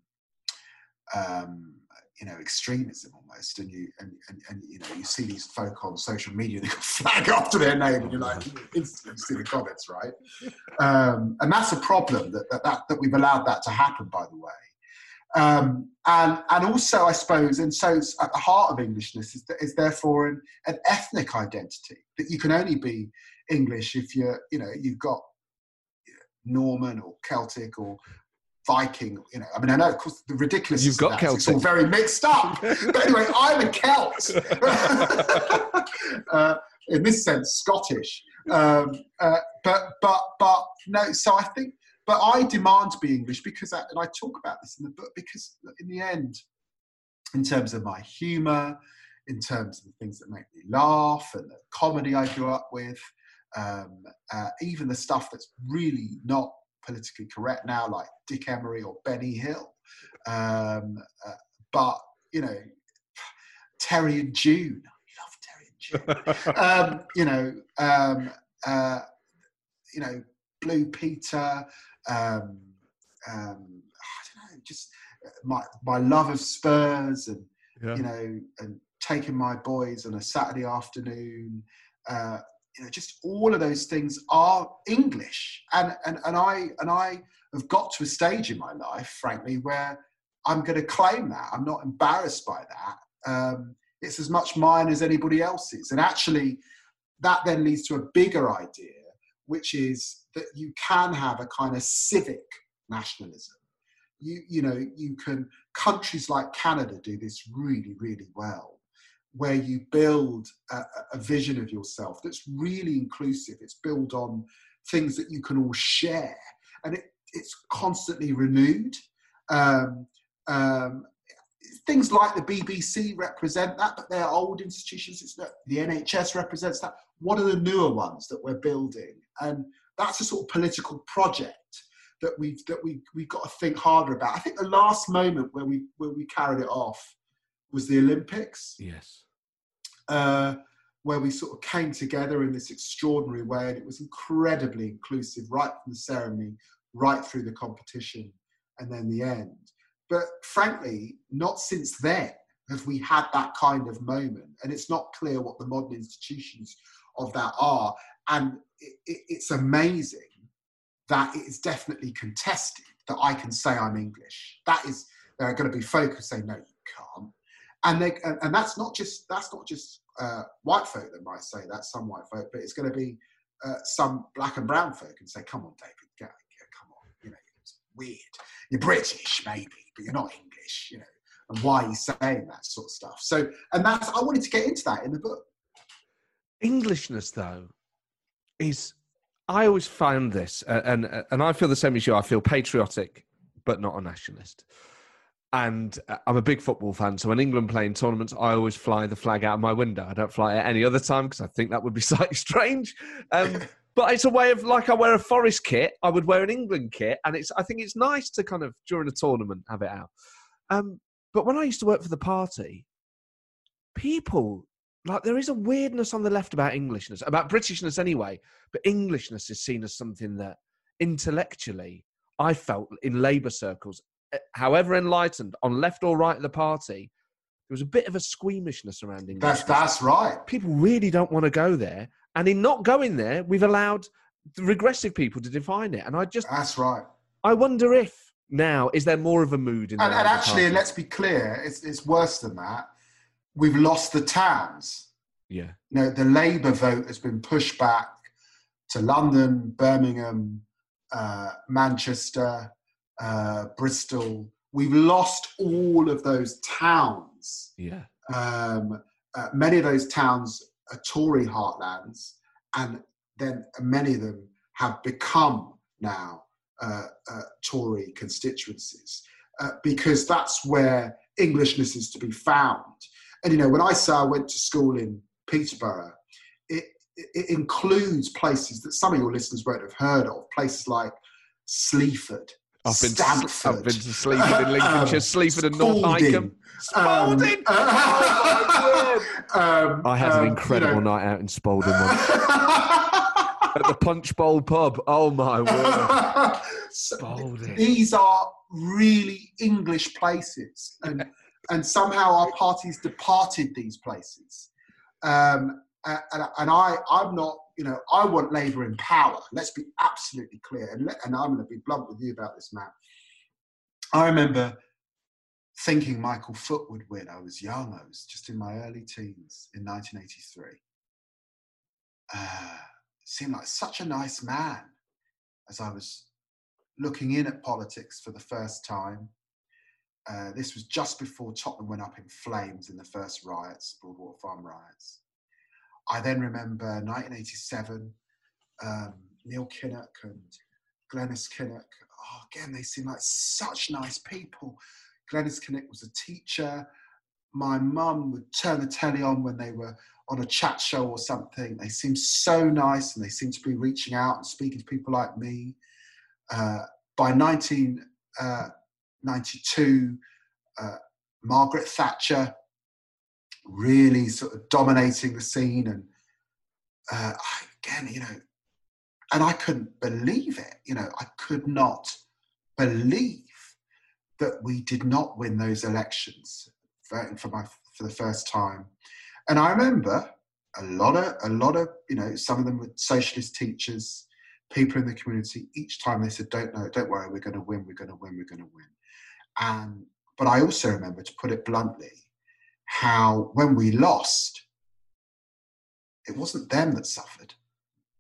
um, you know extremism almost and you and, and, and you know you see these folk on social media they flag after their name and you're like instantly see the comments right? Um, and that's a problem that, that, that that we've allowed that to happen by the way. Um, and and also I suppose and so it's at the heart of Englishness is, is therefore an, an ethnic identity that you can only be English if you're you know you've got Norman or Celtic or Viking, you know. I mean, I know, of course, the ridiculous.
You've got Celtic.
It's all very mixed up. but anyway, I'm a Celt. uh, in this sense, Scottish. Um, uh, but but but no. So I think, but I demand to be English because, I, and I talk about this in the book because, in the end, in terms of my humour, in terms of the things that make me laugh and the comedy I grew up with, um, uh, even the stuff that's really not politically correct now, like Dick Emery or Benny Hill. Um, uh, but you know, Terry and June. I love Terry and June. um, you know, um, uh, you know, Blue Peter. Um, um, I don't know, just uh, my my love of Spurs and yeah. you know, and taking my boys on a Saturday afternoon. Uh, you know, just all of those things are English. And, and, and, I, and I have got to a stage in my life, frankly, where I'm going to claim that. I'm not embarrassed by that. Um, it's as much mine as anybody else's. And actually, that then leads to a bigger idea, which is that you can have a kind of civic nationalism. You, you know, you can, countries like Canada do this really, really well where you build a, a, vision of yourself that's really inclusive. It's built on things that you can all share, and it, it's constantly renewed. Um, um, things like the BBC represent that, but they're old institutions. It's not, the NHS represents that. What are the newer ones that we're building? And that's a sort of political project that we've that we we've got to think harder about. I think the last moment where we where we carried it off was the Olympics.
Yes.
Uh, where we sort of came together in this extraordinary way, and it was incredibly inclusive right from the ceremony, right through the competition, and then the end. But frankly, not since then have we had that kind of moment, and it's not clear what the modern institutions of that are. And it, it, it's amazing that it is definitely contested that I can say I'm English. That is, there are going to be folk who say, no, you can't and they and, and that's not just that's not just uh, white folk that might say that some white folk, but it's going to be uh, some black and brown folk and say, "Come on, David, come on, you know, it's weird. You're British, maybe, but you're not English, you know." And why are you saying that sort of stuff? So, and that's I wanted to get into that in the book.
Englishness, though, is I always found this, uh, and and I feel the same as you. I feel patriotic, but not a nationalist. And uh, I'm a big football fan. So when England play in tournaments, I always fly the flag out of my window. I don't fly it any other time because I think that would be slightly strange. Um, but it's a way of like I wear a Forest kit, I would wear an England kit, and it's I think it's nice to kind of during a tournament have it out. Um, but when I used to work for the party, people like there is a weirdness on the left about Englishness, about Britishness anyway. But Englishness is seen as something that intellectually I felt in Labour circles, however enlightened, on left or right of the party, there was a bit of a squeamishness around English.
That's that's right.
People really don't want to go there, and in not going there, we've allowed the regressive people to define it. And I just,
That's right.
I wonder if now is there more of a mood in
And, and actually, let's be clear, it's, it's worse than that. We've lost the towns.
yeah,
You know, the Labour vote has been pushed back to London, Birmingham, uh, Manchester, uh, Bristol. We've lost all of those towns.
yeah,
Um, uh, many of those towns are Tory heartlands, and then many of them have become now uh, uh, Tory constituencies uh, because that's where Englishness is to be found. And you know, when I say I went to school in Peterborough, it, it includes places that some of your listeners won't have heard of, places like Sleaford,
I've been to,
Stamford,
I've been to Sleaford in Lincolnshire,
um,
Sleaford and North Hykeham. Spalding!
Um, um,
I had
um,
an
you
incredible
know.
night out in Spalding once. at the Punch Bowl pub. Oh my word! Spalding.
These are really English places, and and somehow our parties departed these places. Um, and, and I, I'm not, you know, I want Labour in power. Let's be absolutely clear. And, and I'm going to be blunt with you about this, Matt. I remember thinking Michael Foot would win. I was young. I was just in my early teens in 1983. Uh, seemed like such a nice man as I was looking in at politics for the first time. Uh, this was just before Tottenham went up in flames in the first riots, Broadwater Farm riots. I then remember 1987, um, Neil Kinnock and Glenys Kinnock. Oh, again, they seem like such nice people. Glenys Kinnock was a teacher. My mum would turn the telly on when they were on a chat show or something. They seemed so nice and they seemed to be reaching out and speaking to people like me. Uh, by 1992, uh, Margaret Thatcher really sort of dominating the scene. And uh, again, you know, and I couldn't believe it. You know, I could not believe that we did not win those elections voting for my for the first time. And I remember a lot of a lot of you know some of them were socialist teachers, people in the community. Each time they said, "Don't know, don't worry, we're going to win, we're going to win, we're going to win." And but I also remember, to put it bluntly, how when we lost, it wasn't them that suffered;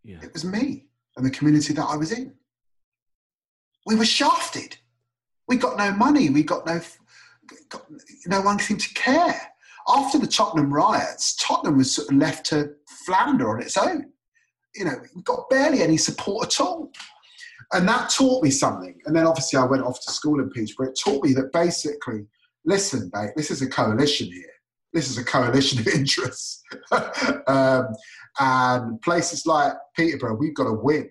Yeah.
it was me and the community that I was in. We were shafted. We got no money. We got no. Got, no one seemed to care. After the Tottenham riots, Tottenham was sort of left to flounder on its own. You know, we got barely any support at all. And that taught me something. And then obviously I went off to school in Peterborough. It taught me that basically, listen, mate, this is a coalition here. This is a coalition of interests. um, and places like Peterborough, we've got to win.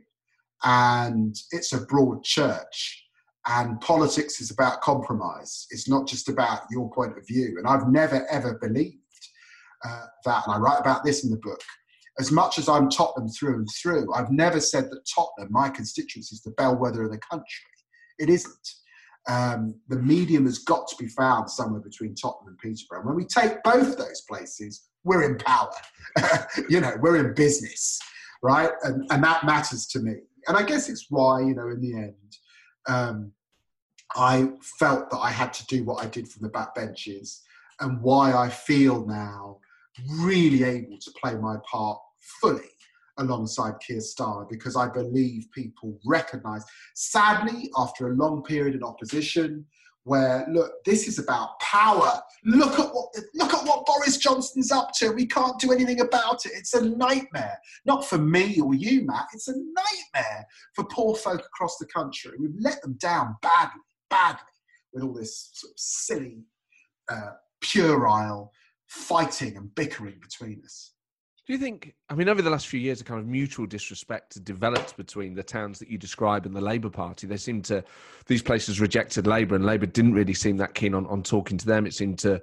And it's a broad church. And politics is about compromise. It's not just about your point of view. And I've never, ever believed uh, that. And I write about this in the book. As much as I'm Tottenham through and through, I've never said that Tottenham, my constituency, is the bellwether of the country. It isn't. Um, the medium has got to be found somewhere between Tottenham and Peterborough. When we take both those places, we're in power. you know, we're in business, right? And, and that matters to me. And I guess it's why, you know, in the end, um, I felt that I had to do what I did from the back benches and why I feel now really able to play my part fully alongside Keir Starmer because I believe people recognise, sadly, after a long period in opposition, where look, this is about power. Look at what look at what Boris Johnson's up to. We can't do anything about it. It's a nightmare. Not for me or you, Matt. It's a nightmare for poor folk across the country. We've let them down badly, badly. with all this sort of silly, uh, puerile fighting and bickering between us.
Do you think? I mean, over the last few years, a kind of mutual disrespect has developed between the towns that you describe and the Labour Party. They seem to, these places rejected Labour, and Labour didn't really seem that keen on, on talking to them. It seemed to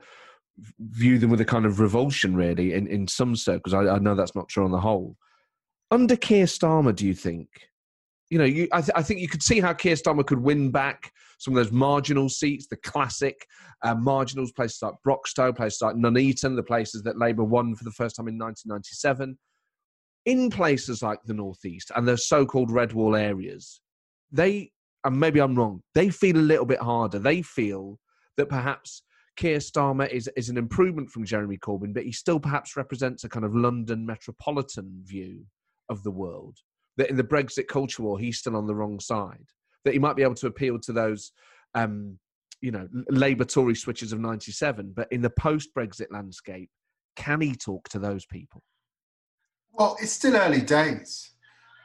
view them with a kind of revulsion, really, in, in some circles. I, I know that's not true on the whole. Under Keir Starmer, do you think? You know, you, I, th- I think you could see how Keir Starmer could win back some of those marginal seats, the classic uh, marginals, places like Broxtowe, places like Nuneaton, the places that Labour won for the first time in 1997. In places like the Northeast and the so called red wall areas, they, and maybe I'm wrong, they feel a little bit harder. They feel that perhaps Keir Starmer is, is an improvement from Jeremy Corbyn, but he still perhaps represents a kind of London metropolitan view of the world. That in the Brexit culture war, he's still on the wrong side that he might be able to appeal to those, um, you know, Labour Tory switches of '97. But in the post-Brexit landscape, can he talk to those people?
Well, it's still early days.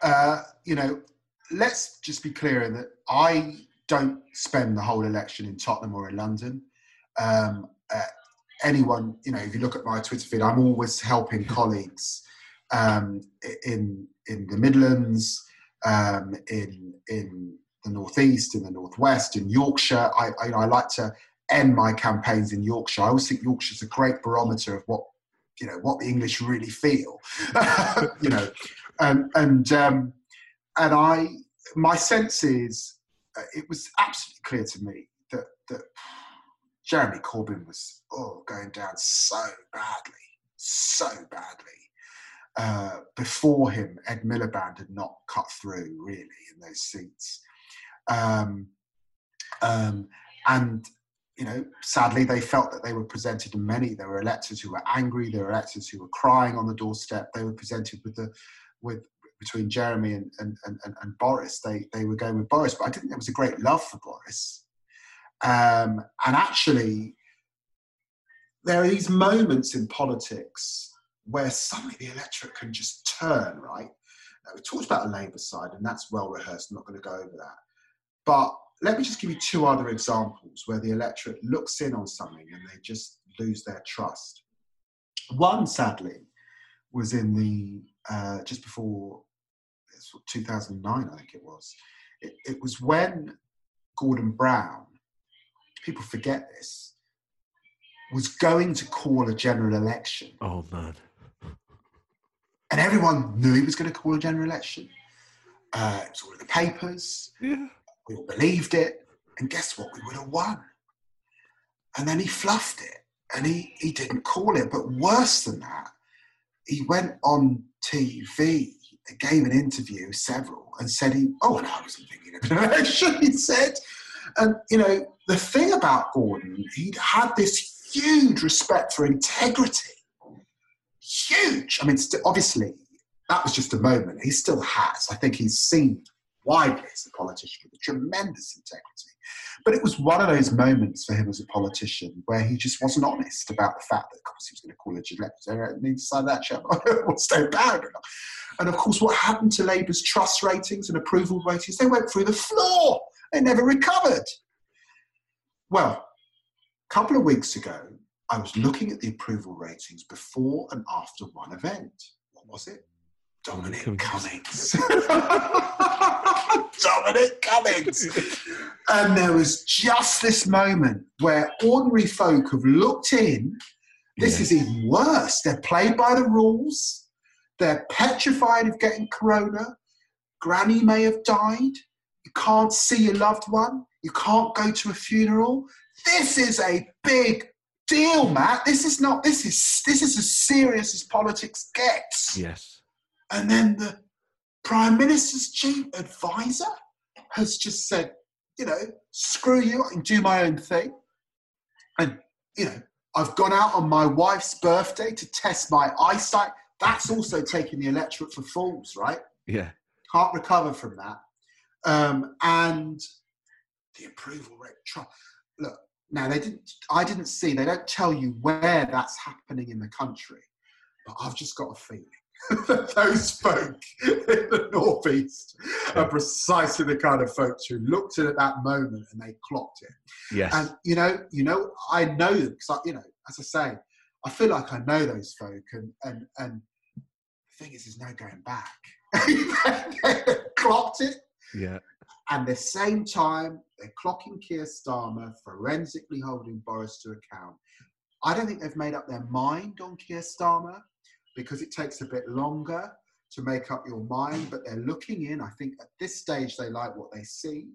Uh, you know, let's just be clear in that I don't spend the whole election in Tottenham or in London. Um, uh, anyone, you know, if you look at my Twitter feed, I'm always helping colleagues um, in in the Midlands, um, in in the northeast, in the northwest, in Yorkshire. I, I, I like to end my campaigns in Yorkshire. I always think Yorkshire's a great barometer of what you know what the English really feel. you know, and and um, and I my sense is uh, it was absolutely clear to me that that Jeremy Corbyn was oh going down so badly, so badly. Uh, before him, Ed Miliband had not cut through really in those seats. Um, um, and you know, sadly, they felt that they were presented in many. There were electors who were angry. There were electors who were crying on the doorstep. They were presented with the with between Jeremy and, and, and, and Boris. They they were going with Boris, but I didn't think there was a great love for Boris. Um, and actually, there are these moments in politics where suddenly the electorate can just turn right. Now, we talked about the Labour side, and that's well rehearsed. I'm not going to go over that. But let me just give you two other examples where the electorate looks in on something and they just lose their trust. One, sadly, was in the uh, just before 2009, I think it was. It, it was when Gordon Brown, people forget this, was going to call a general election.
Oh man!
And everyone knew he was going to call a general election. Uh, it was all in the papers.
Yeah.
We all believed it, and guess what? We would have won. And then he fluffed it, and he, he didn't call it. But worse than that, he went on TV, gave an interview, several, and said he, oh, and I wasn't thinking of an election, he said. And, you know, the thing about Gordon, he had this huge respect for integrity. Huge. I mean, obviously, that was just a moment. He still has. I think he's seen widely as a politician with a tremendous integrity. But it was one of those moments for him as a politician where he just wasn't honest about the fact that, of course, he was going to call a Gillette and he decided that shit was so bad. And of course, what happened to Labour's trust ratings and approval ratings? They went through the floor. They never recovered. Well, a couple of weeks ago, I was looking at the approval ratings before and after one event. What was it? Dominic Cummings. Dominic Cummings. and there was just this moment where ordinary folk have looked in. This yeah. is even worse. They're played by the rules. They're petrified of getting corona. Granny may have died. You can't see your loved one. You can't go to a funeral. This is a big deal, Matt. This is not. This is this is as serious as politics gets.
Yes.
And then the Prime Minister's chief advisor has just said, you know, screw you, I can do my own thing. And, you know, I've gone out on my wife's birthday to test my eyesight. That's also taking the electorate for fools, right?
Yeah.
Can't recover from that. Um, and the approval rate. Look, now they didn't. I didn't see. They don't tell you where that's happening in the country, but I've just got a feeling that those folk in the northeast are precisely the kind of folks who looked at it at that moment and they clocked it.
Yes.
And you know, you know, I know them because you know, as I say, I feel like I know those folk, and and and the thing is, there's no going back. clocked it.
Yeah.
And the same time, they're clocking Keir Starmer, forensically holding Boris to account. I don't think they've made up their mind on Keir Starmer because it takes a bit longer to make up your mind, but they're looking in. I think at this stage they like what they see.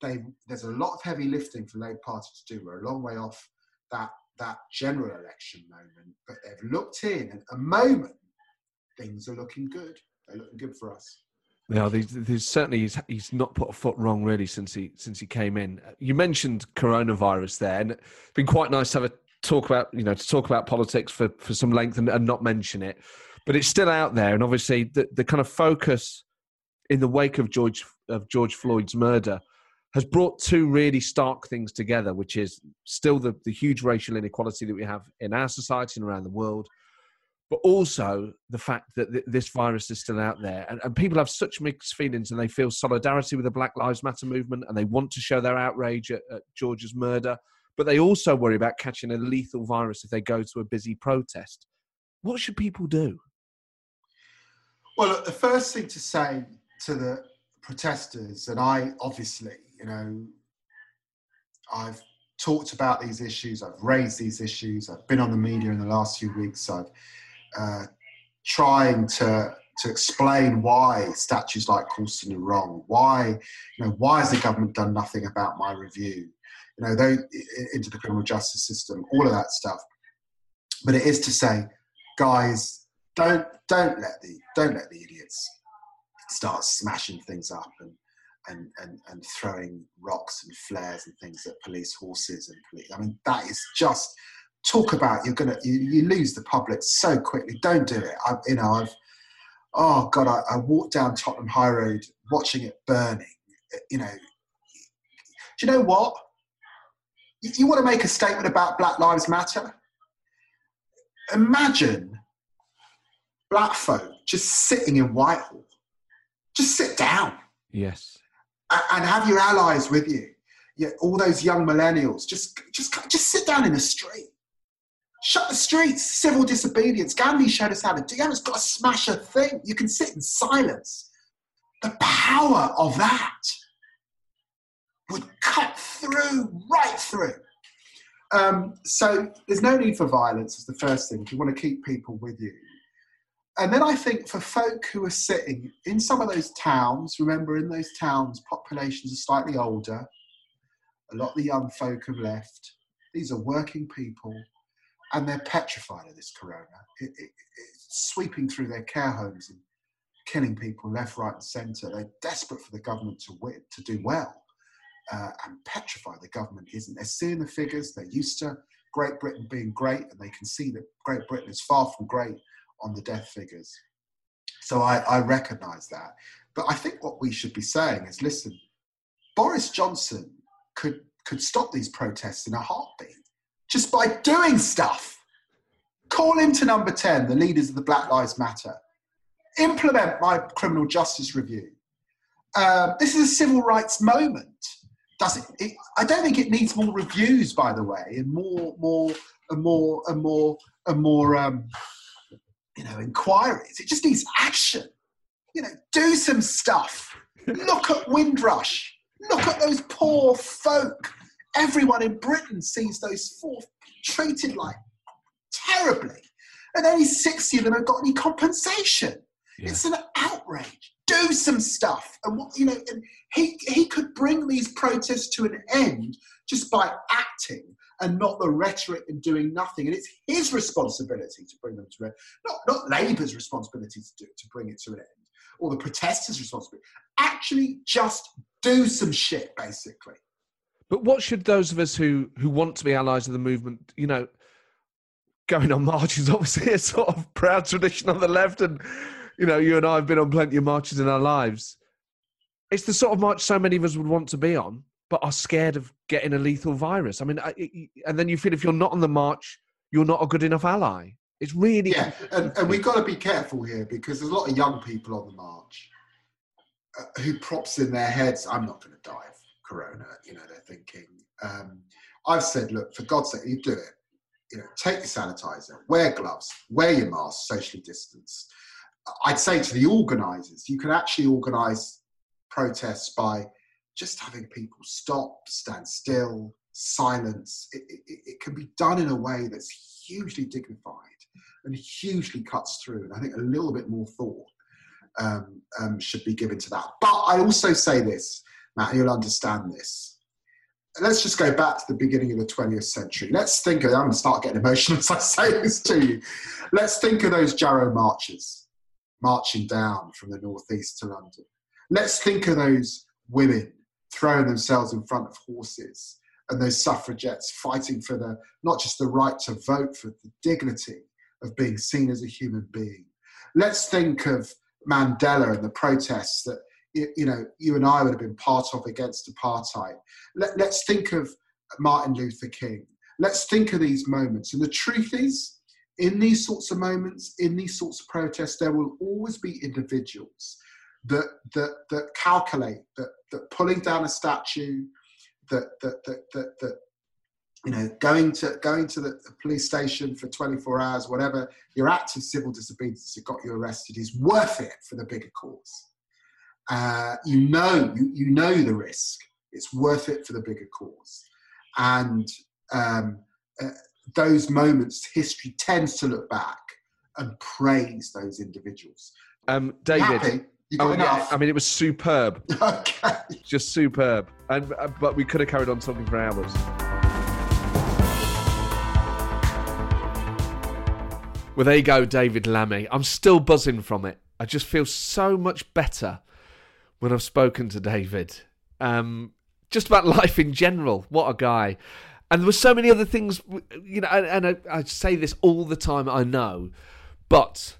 They, there's a lot of heavy lifting for Labour Party to do. We're a long way off that, that general election moment, but they've looked in. and At a moment, things are looking good. They're looking good for us.
There's, there's certainly he's, he's not put a foot wrong really since he since he came in. You mentioned coronavirus there, and it's been quite nice to have a talk about you know to talk about politics for for some length and, and not mention it, but it's still out there, and obviously the the kind of focus in the wake of George of George Floyd's murder has brought two really stark things together, which is still the the huge racial inequality that we have in our society and around the world, but also the fact that th- this virus is still out there. And, and, people have such mixed feelings and they feel solidarity with the Black Lives Matter movement and they want to show their outrage at, at George's murder, but they also worry about catching a lethal virus if they go to a busy protest. What should people do?
Well, the first thing to say to the protesters, and I obviously, you know, I've talked about these issues, I've raised these issues, I've been on the media in the last few weeks, I've uh, trying to to explain why statues like Colston are wrong. Why, you know, why has the government done nothing about my review? You know, they into the criminal justice system, all of that stuff. But it is to say, guys, don't don't let the don't let the idiots start smashing things up and and, and, and throwing rocks and flares and things at police horses and police. I mean, that is just talk about you're gonna you, you lose the public so quickly. Don't do it. I, you know, I've oh god, I, I walked down Tottenham High Road watching it burning. You know, do you know what? You, you want to make a statement about Black Lives Matter? Imagine black folk just sitting in Whitehall. Just sit down.
Yes.
And have your allies with you. Yeah, all those young millennials. Just, just, just sit down in the street Shut the streets, civil disobedience. Gandhi showed us how to do. You haven't got to smash a thing. You can sit in silence. The power of that would cut through, right through. Um, so there's no need for violence, is the first thing. You want to keep people with you. And then I think for folk who are sitting in some of those towns, remember in those towns, populations are slightly older. A lot of the young folk have left. These are working people and they're petrified of this corona. It, it, it's sweeping through their care homes and killing people left, right, and centre. They're desperate for the government to win, to do well, uh, and petrified the government isn't. They're seeing the figures. They're used to Great Britain being great, and they can see that Great Britain is far from great on the death figures. So I, I recognise that. But I think what we should be saying is, listen, Boris Johnson could could stop these protests in a heartbeat just by doing stuff. Call him to number 10, the leaders of the Black Lives Matter. Implement my criminal justice review. Um, this is a civil rights moment. Does it, it, I don't think it needs more reviews, by the way, and more, more, and more, and more, and more, um, you know, inquiries. It just needs action. You know, do some stuff. Look at Windrush. Look at those poor folk Everyone in Britain sees those four treated like terribly. And only 60 of them have got any compensation. Yeah. It's an outrage. Do some stuff. And what you know, and he he could bring these protests to an end just by acting and not the rhetoric and doing nothing. And it's his responsibility to bring them to an end, not, not Labour's responsibility to, do, to bring it to an end, or the protesters' responsibility. Actually, just do some shit, basically.
But what should those of us who who want to be allies of the movement, you know, going on marches obviously a sort of proud tradition on the left, and you know, you and I have been on plenty of marches in our lives. It's the sort of march so many of us would want to be on, but are scared of getting a lethal virus. I mean, I, and then you feel if you're not on the march, you're not a good enough ally. It's really
yeah, and, and we've got to be careful here because there's a lot of young people on the march. uh, who props in their heads, I'm not going to die corona. You know, they're thinking. Um, I've said, look, for God's sake, you do it. You know, take your sanitizer, wear gloves, wear your mask, socially distance. I'd say to the organisers, you can actually organise protests by just having people stop, stand still, silence. It, it, it, can be done in a way that's hugely dignified and hugely cuts through. And I think a little bit more thought um, um, should be given to that. But I also say this, Matt, you'll understand this. Let's just go back to the beginning of the 20th century. Let's think of, I'm going to start getting emotional as I say this to you. Let's think of those Jarrow marches marching down from the northeast to London. Let's think of those women throwing themselves in front of horses and those suffragettes fighting for the not just the right to vote, for the dignity of being seen as a human being. Let's think of Mandela and the protests that you know you and I would have been part of against apartheid. Let, us think of Martin Luther King. Let's think of these moments. And the truth is, in these sorts of moments, in these sorts of protests, there will always be individuals that that that calculate that that pulling down a statue, that that that that, that you know going to going to the, police station for 24 hours, whatever your act of civil disobedience that got you arrested is worth it for the bigger cause. Uh, you know you, you know the risk. It's worth it for the bigger cause, and um, uh, those moments, history tends to look back and praise those individuals.
Um, David. Oh, yeah, I mean, it was superb.
okay.
Just superb. And uh, but we could have carried on talking for hours. Well, there you go, David Lammy. I'm still buzzing from it. I just feel so much better when I've spoken to David. Um, just about life in general. What a guy. And there were so many other things, you know, and, and I, I, say this all the time, I know, but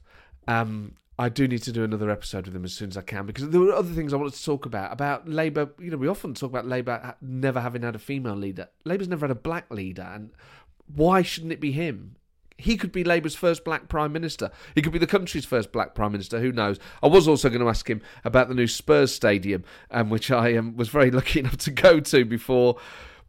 um, I do need to do another episode with him as soon as I can because there were other things I wanted to talk about. About Labour, you know, we often talk about Labour never having had a female leader. Labour's never had a black leader, and why shouldn't it be him? He could be Labour's first black prime minister. He could be the country's first black prime minister. Who knows? I was also going to ask him about the new Spurs stadium, um, which I um, was very lucky enough to go to before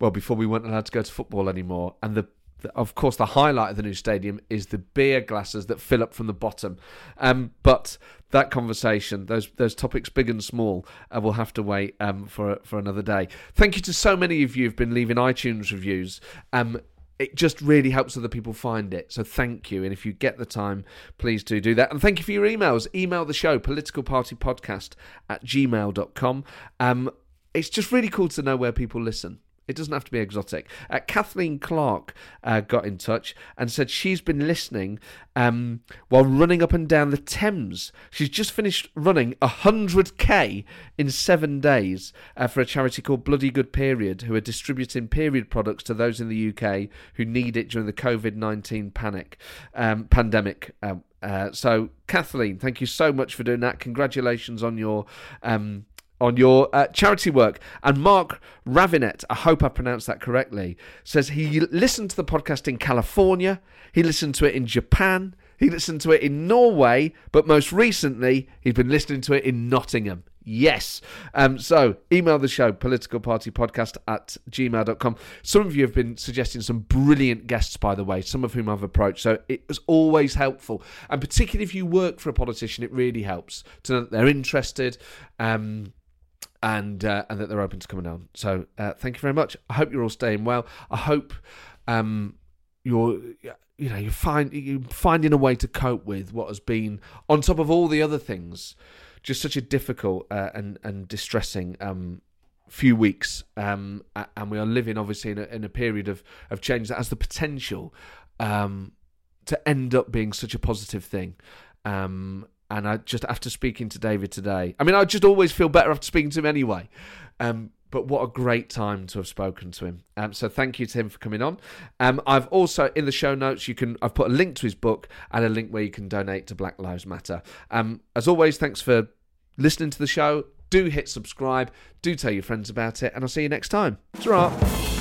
well, before we weren't allowed to go to football anymore. And the, of course, the highlight of the new stadium is the beer glasses that fill up from the bottom. Um, but that conversation, those those topics, big and small, uh, will have to wait um, for for another day. Thank you to so many of you who've been leaving iTunes reviews. Um, it just really helps other people find it. So thank you. And if you get the time, please do do that. And thank you for your emails. Email the show, politicalpartypodcast at gmail.com. Um, it's just really cool to know where people listen. It doesn't have to be exotic. Uh, Kathleen Clark uh, got in touch and said she's been listening um, while running up and down the Thames. She's just finished running 100k in seven days uh, for a charity called Bloody Good Period, who are distributing period products to those in the UK who need it during the COVID 19 panic um, pandemic. Um, uh, so, Kathleen, thank you so much for doing that. Congratulations on your um, on your uh, charity work. And Mark Ravinet, I hope I pronounced that correctly, says he listened to the podcast in California, he listened to it in Japan, he listened to it in Norway, but most recently, he's been listening to it in Nottingham. Yes. Um, so email the show, politicalpartypodcast at gmail.com. Some of you have been suggesting some brilliant guests, by the way, some of whom I've approached. So it was always helpful. And particularly if you work for a politician, it really helps to know that they're interested. Um, and uh, and that they're open to coming down. So uh, thank you very much. I hope you're all staying well. I hope um, you're you know you find you finding a way to cope with what has been on top of all the other things, just such a difficult uh, and and distressing. Um, few weeks um, and we are living obviously in a, in a period of, of change that has the potential um, to end up being such a positive thing um, and I just after speaking to David today, I mean, I just always feel better after speaking to him anyway. Um, but what a great time to have spoken to him. Um, so thank you to him for coming on. Um, I've also in the show notes you can I've put a link to his book and a link where you can donate to Black Lives Matter. Um, as always, thanks for listening to the show. Do hit subscribe. Do tell your friends about it, and I'll see you next time. ta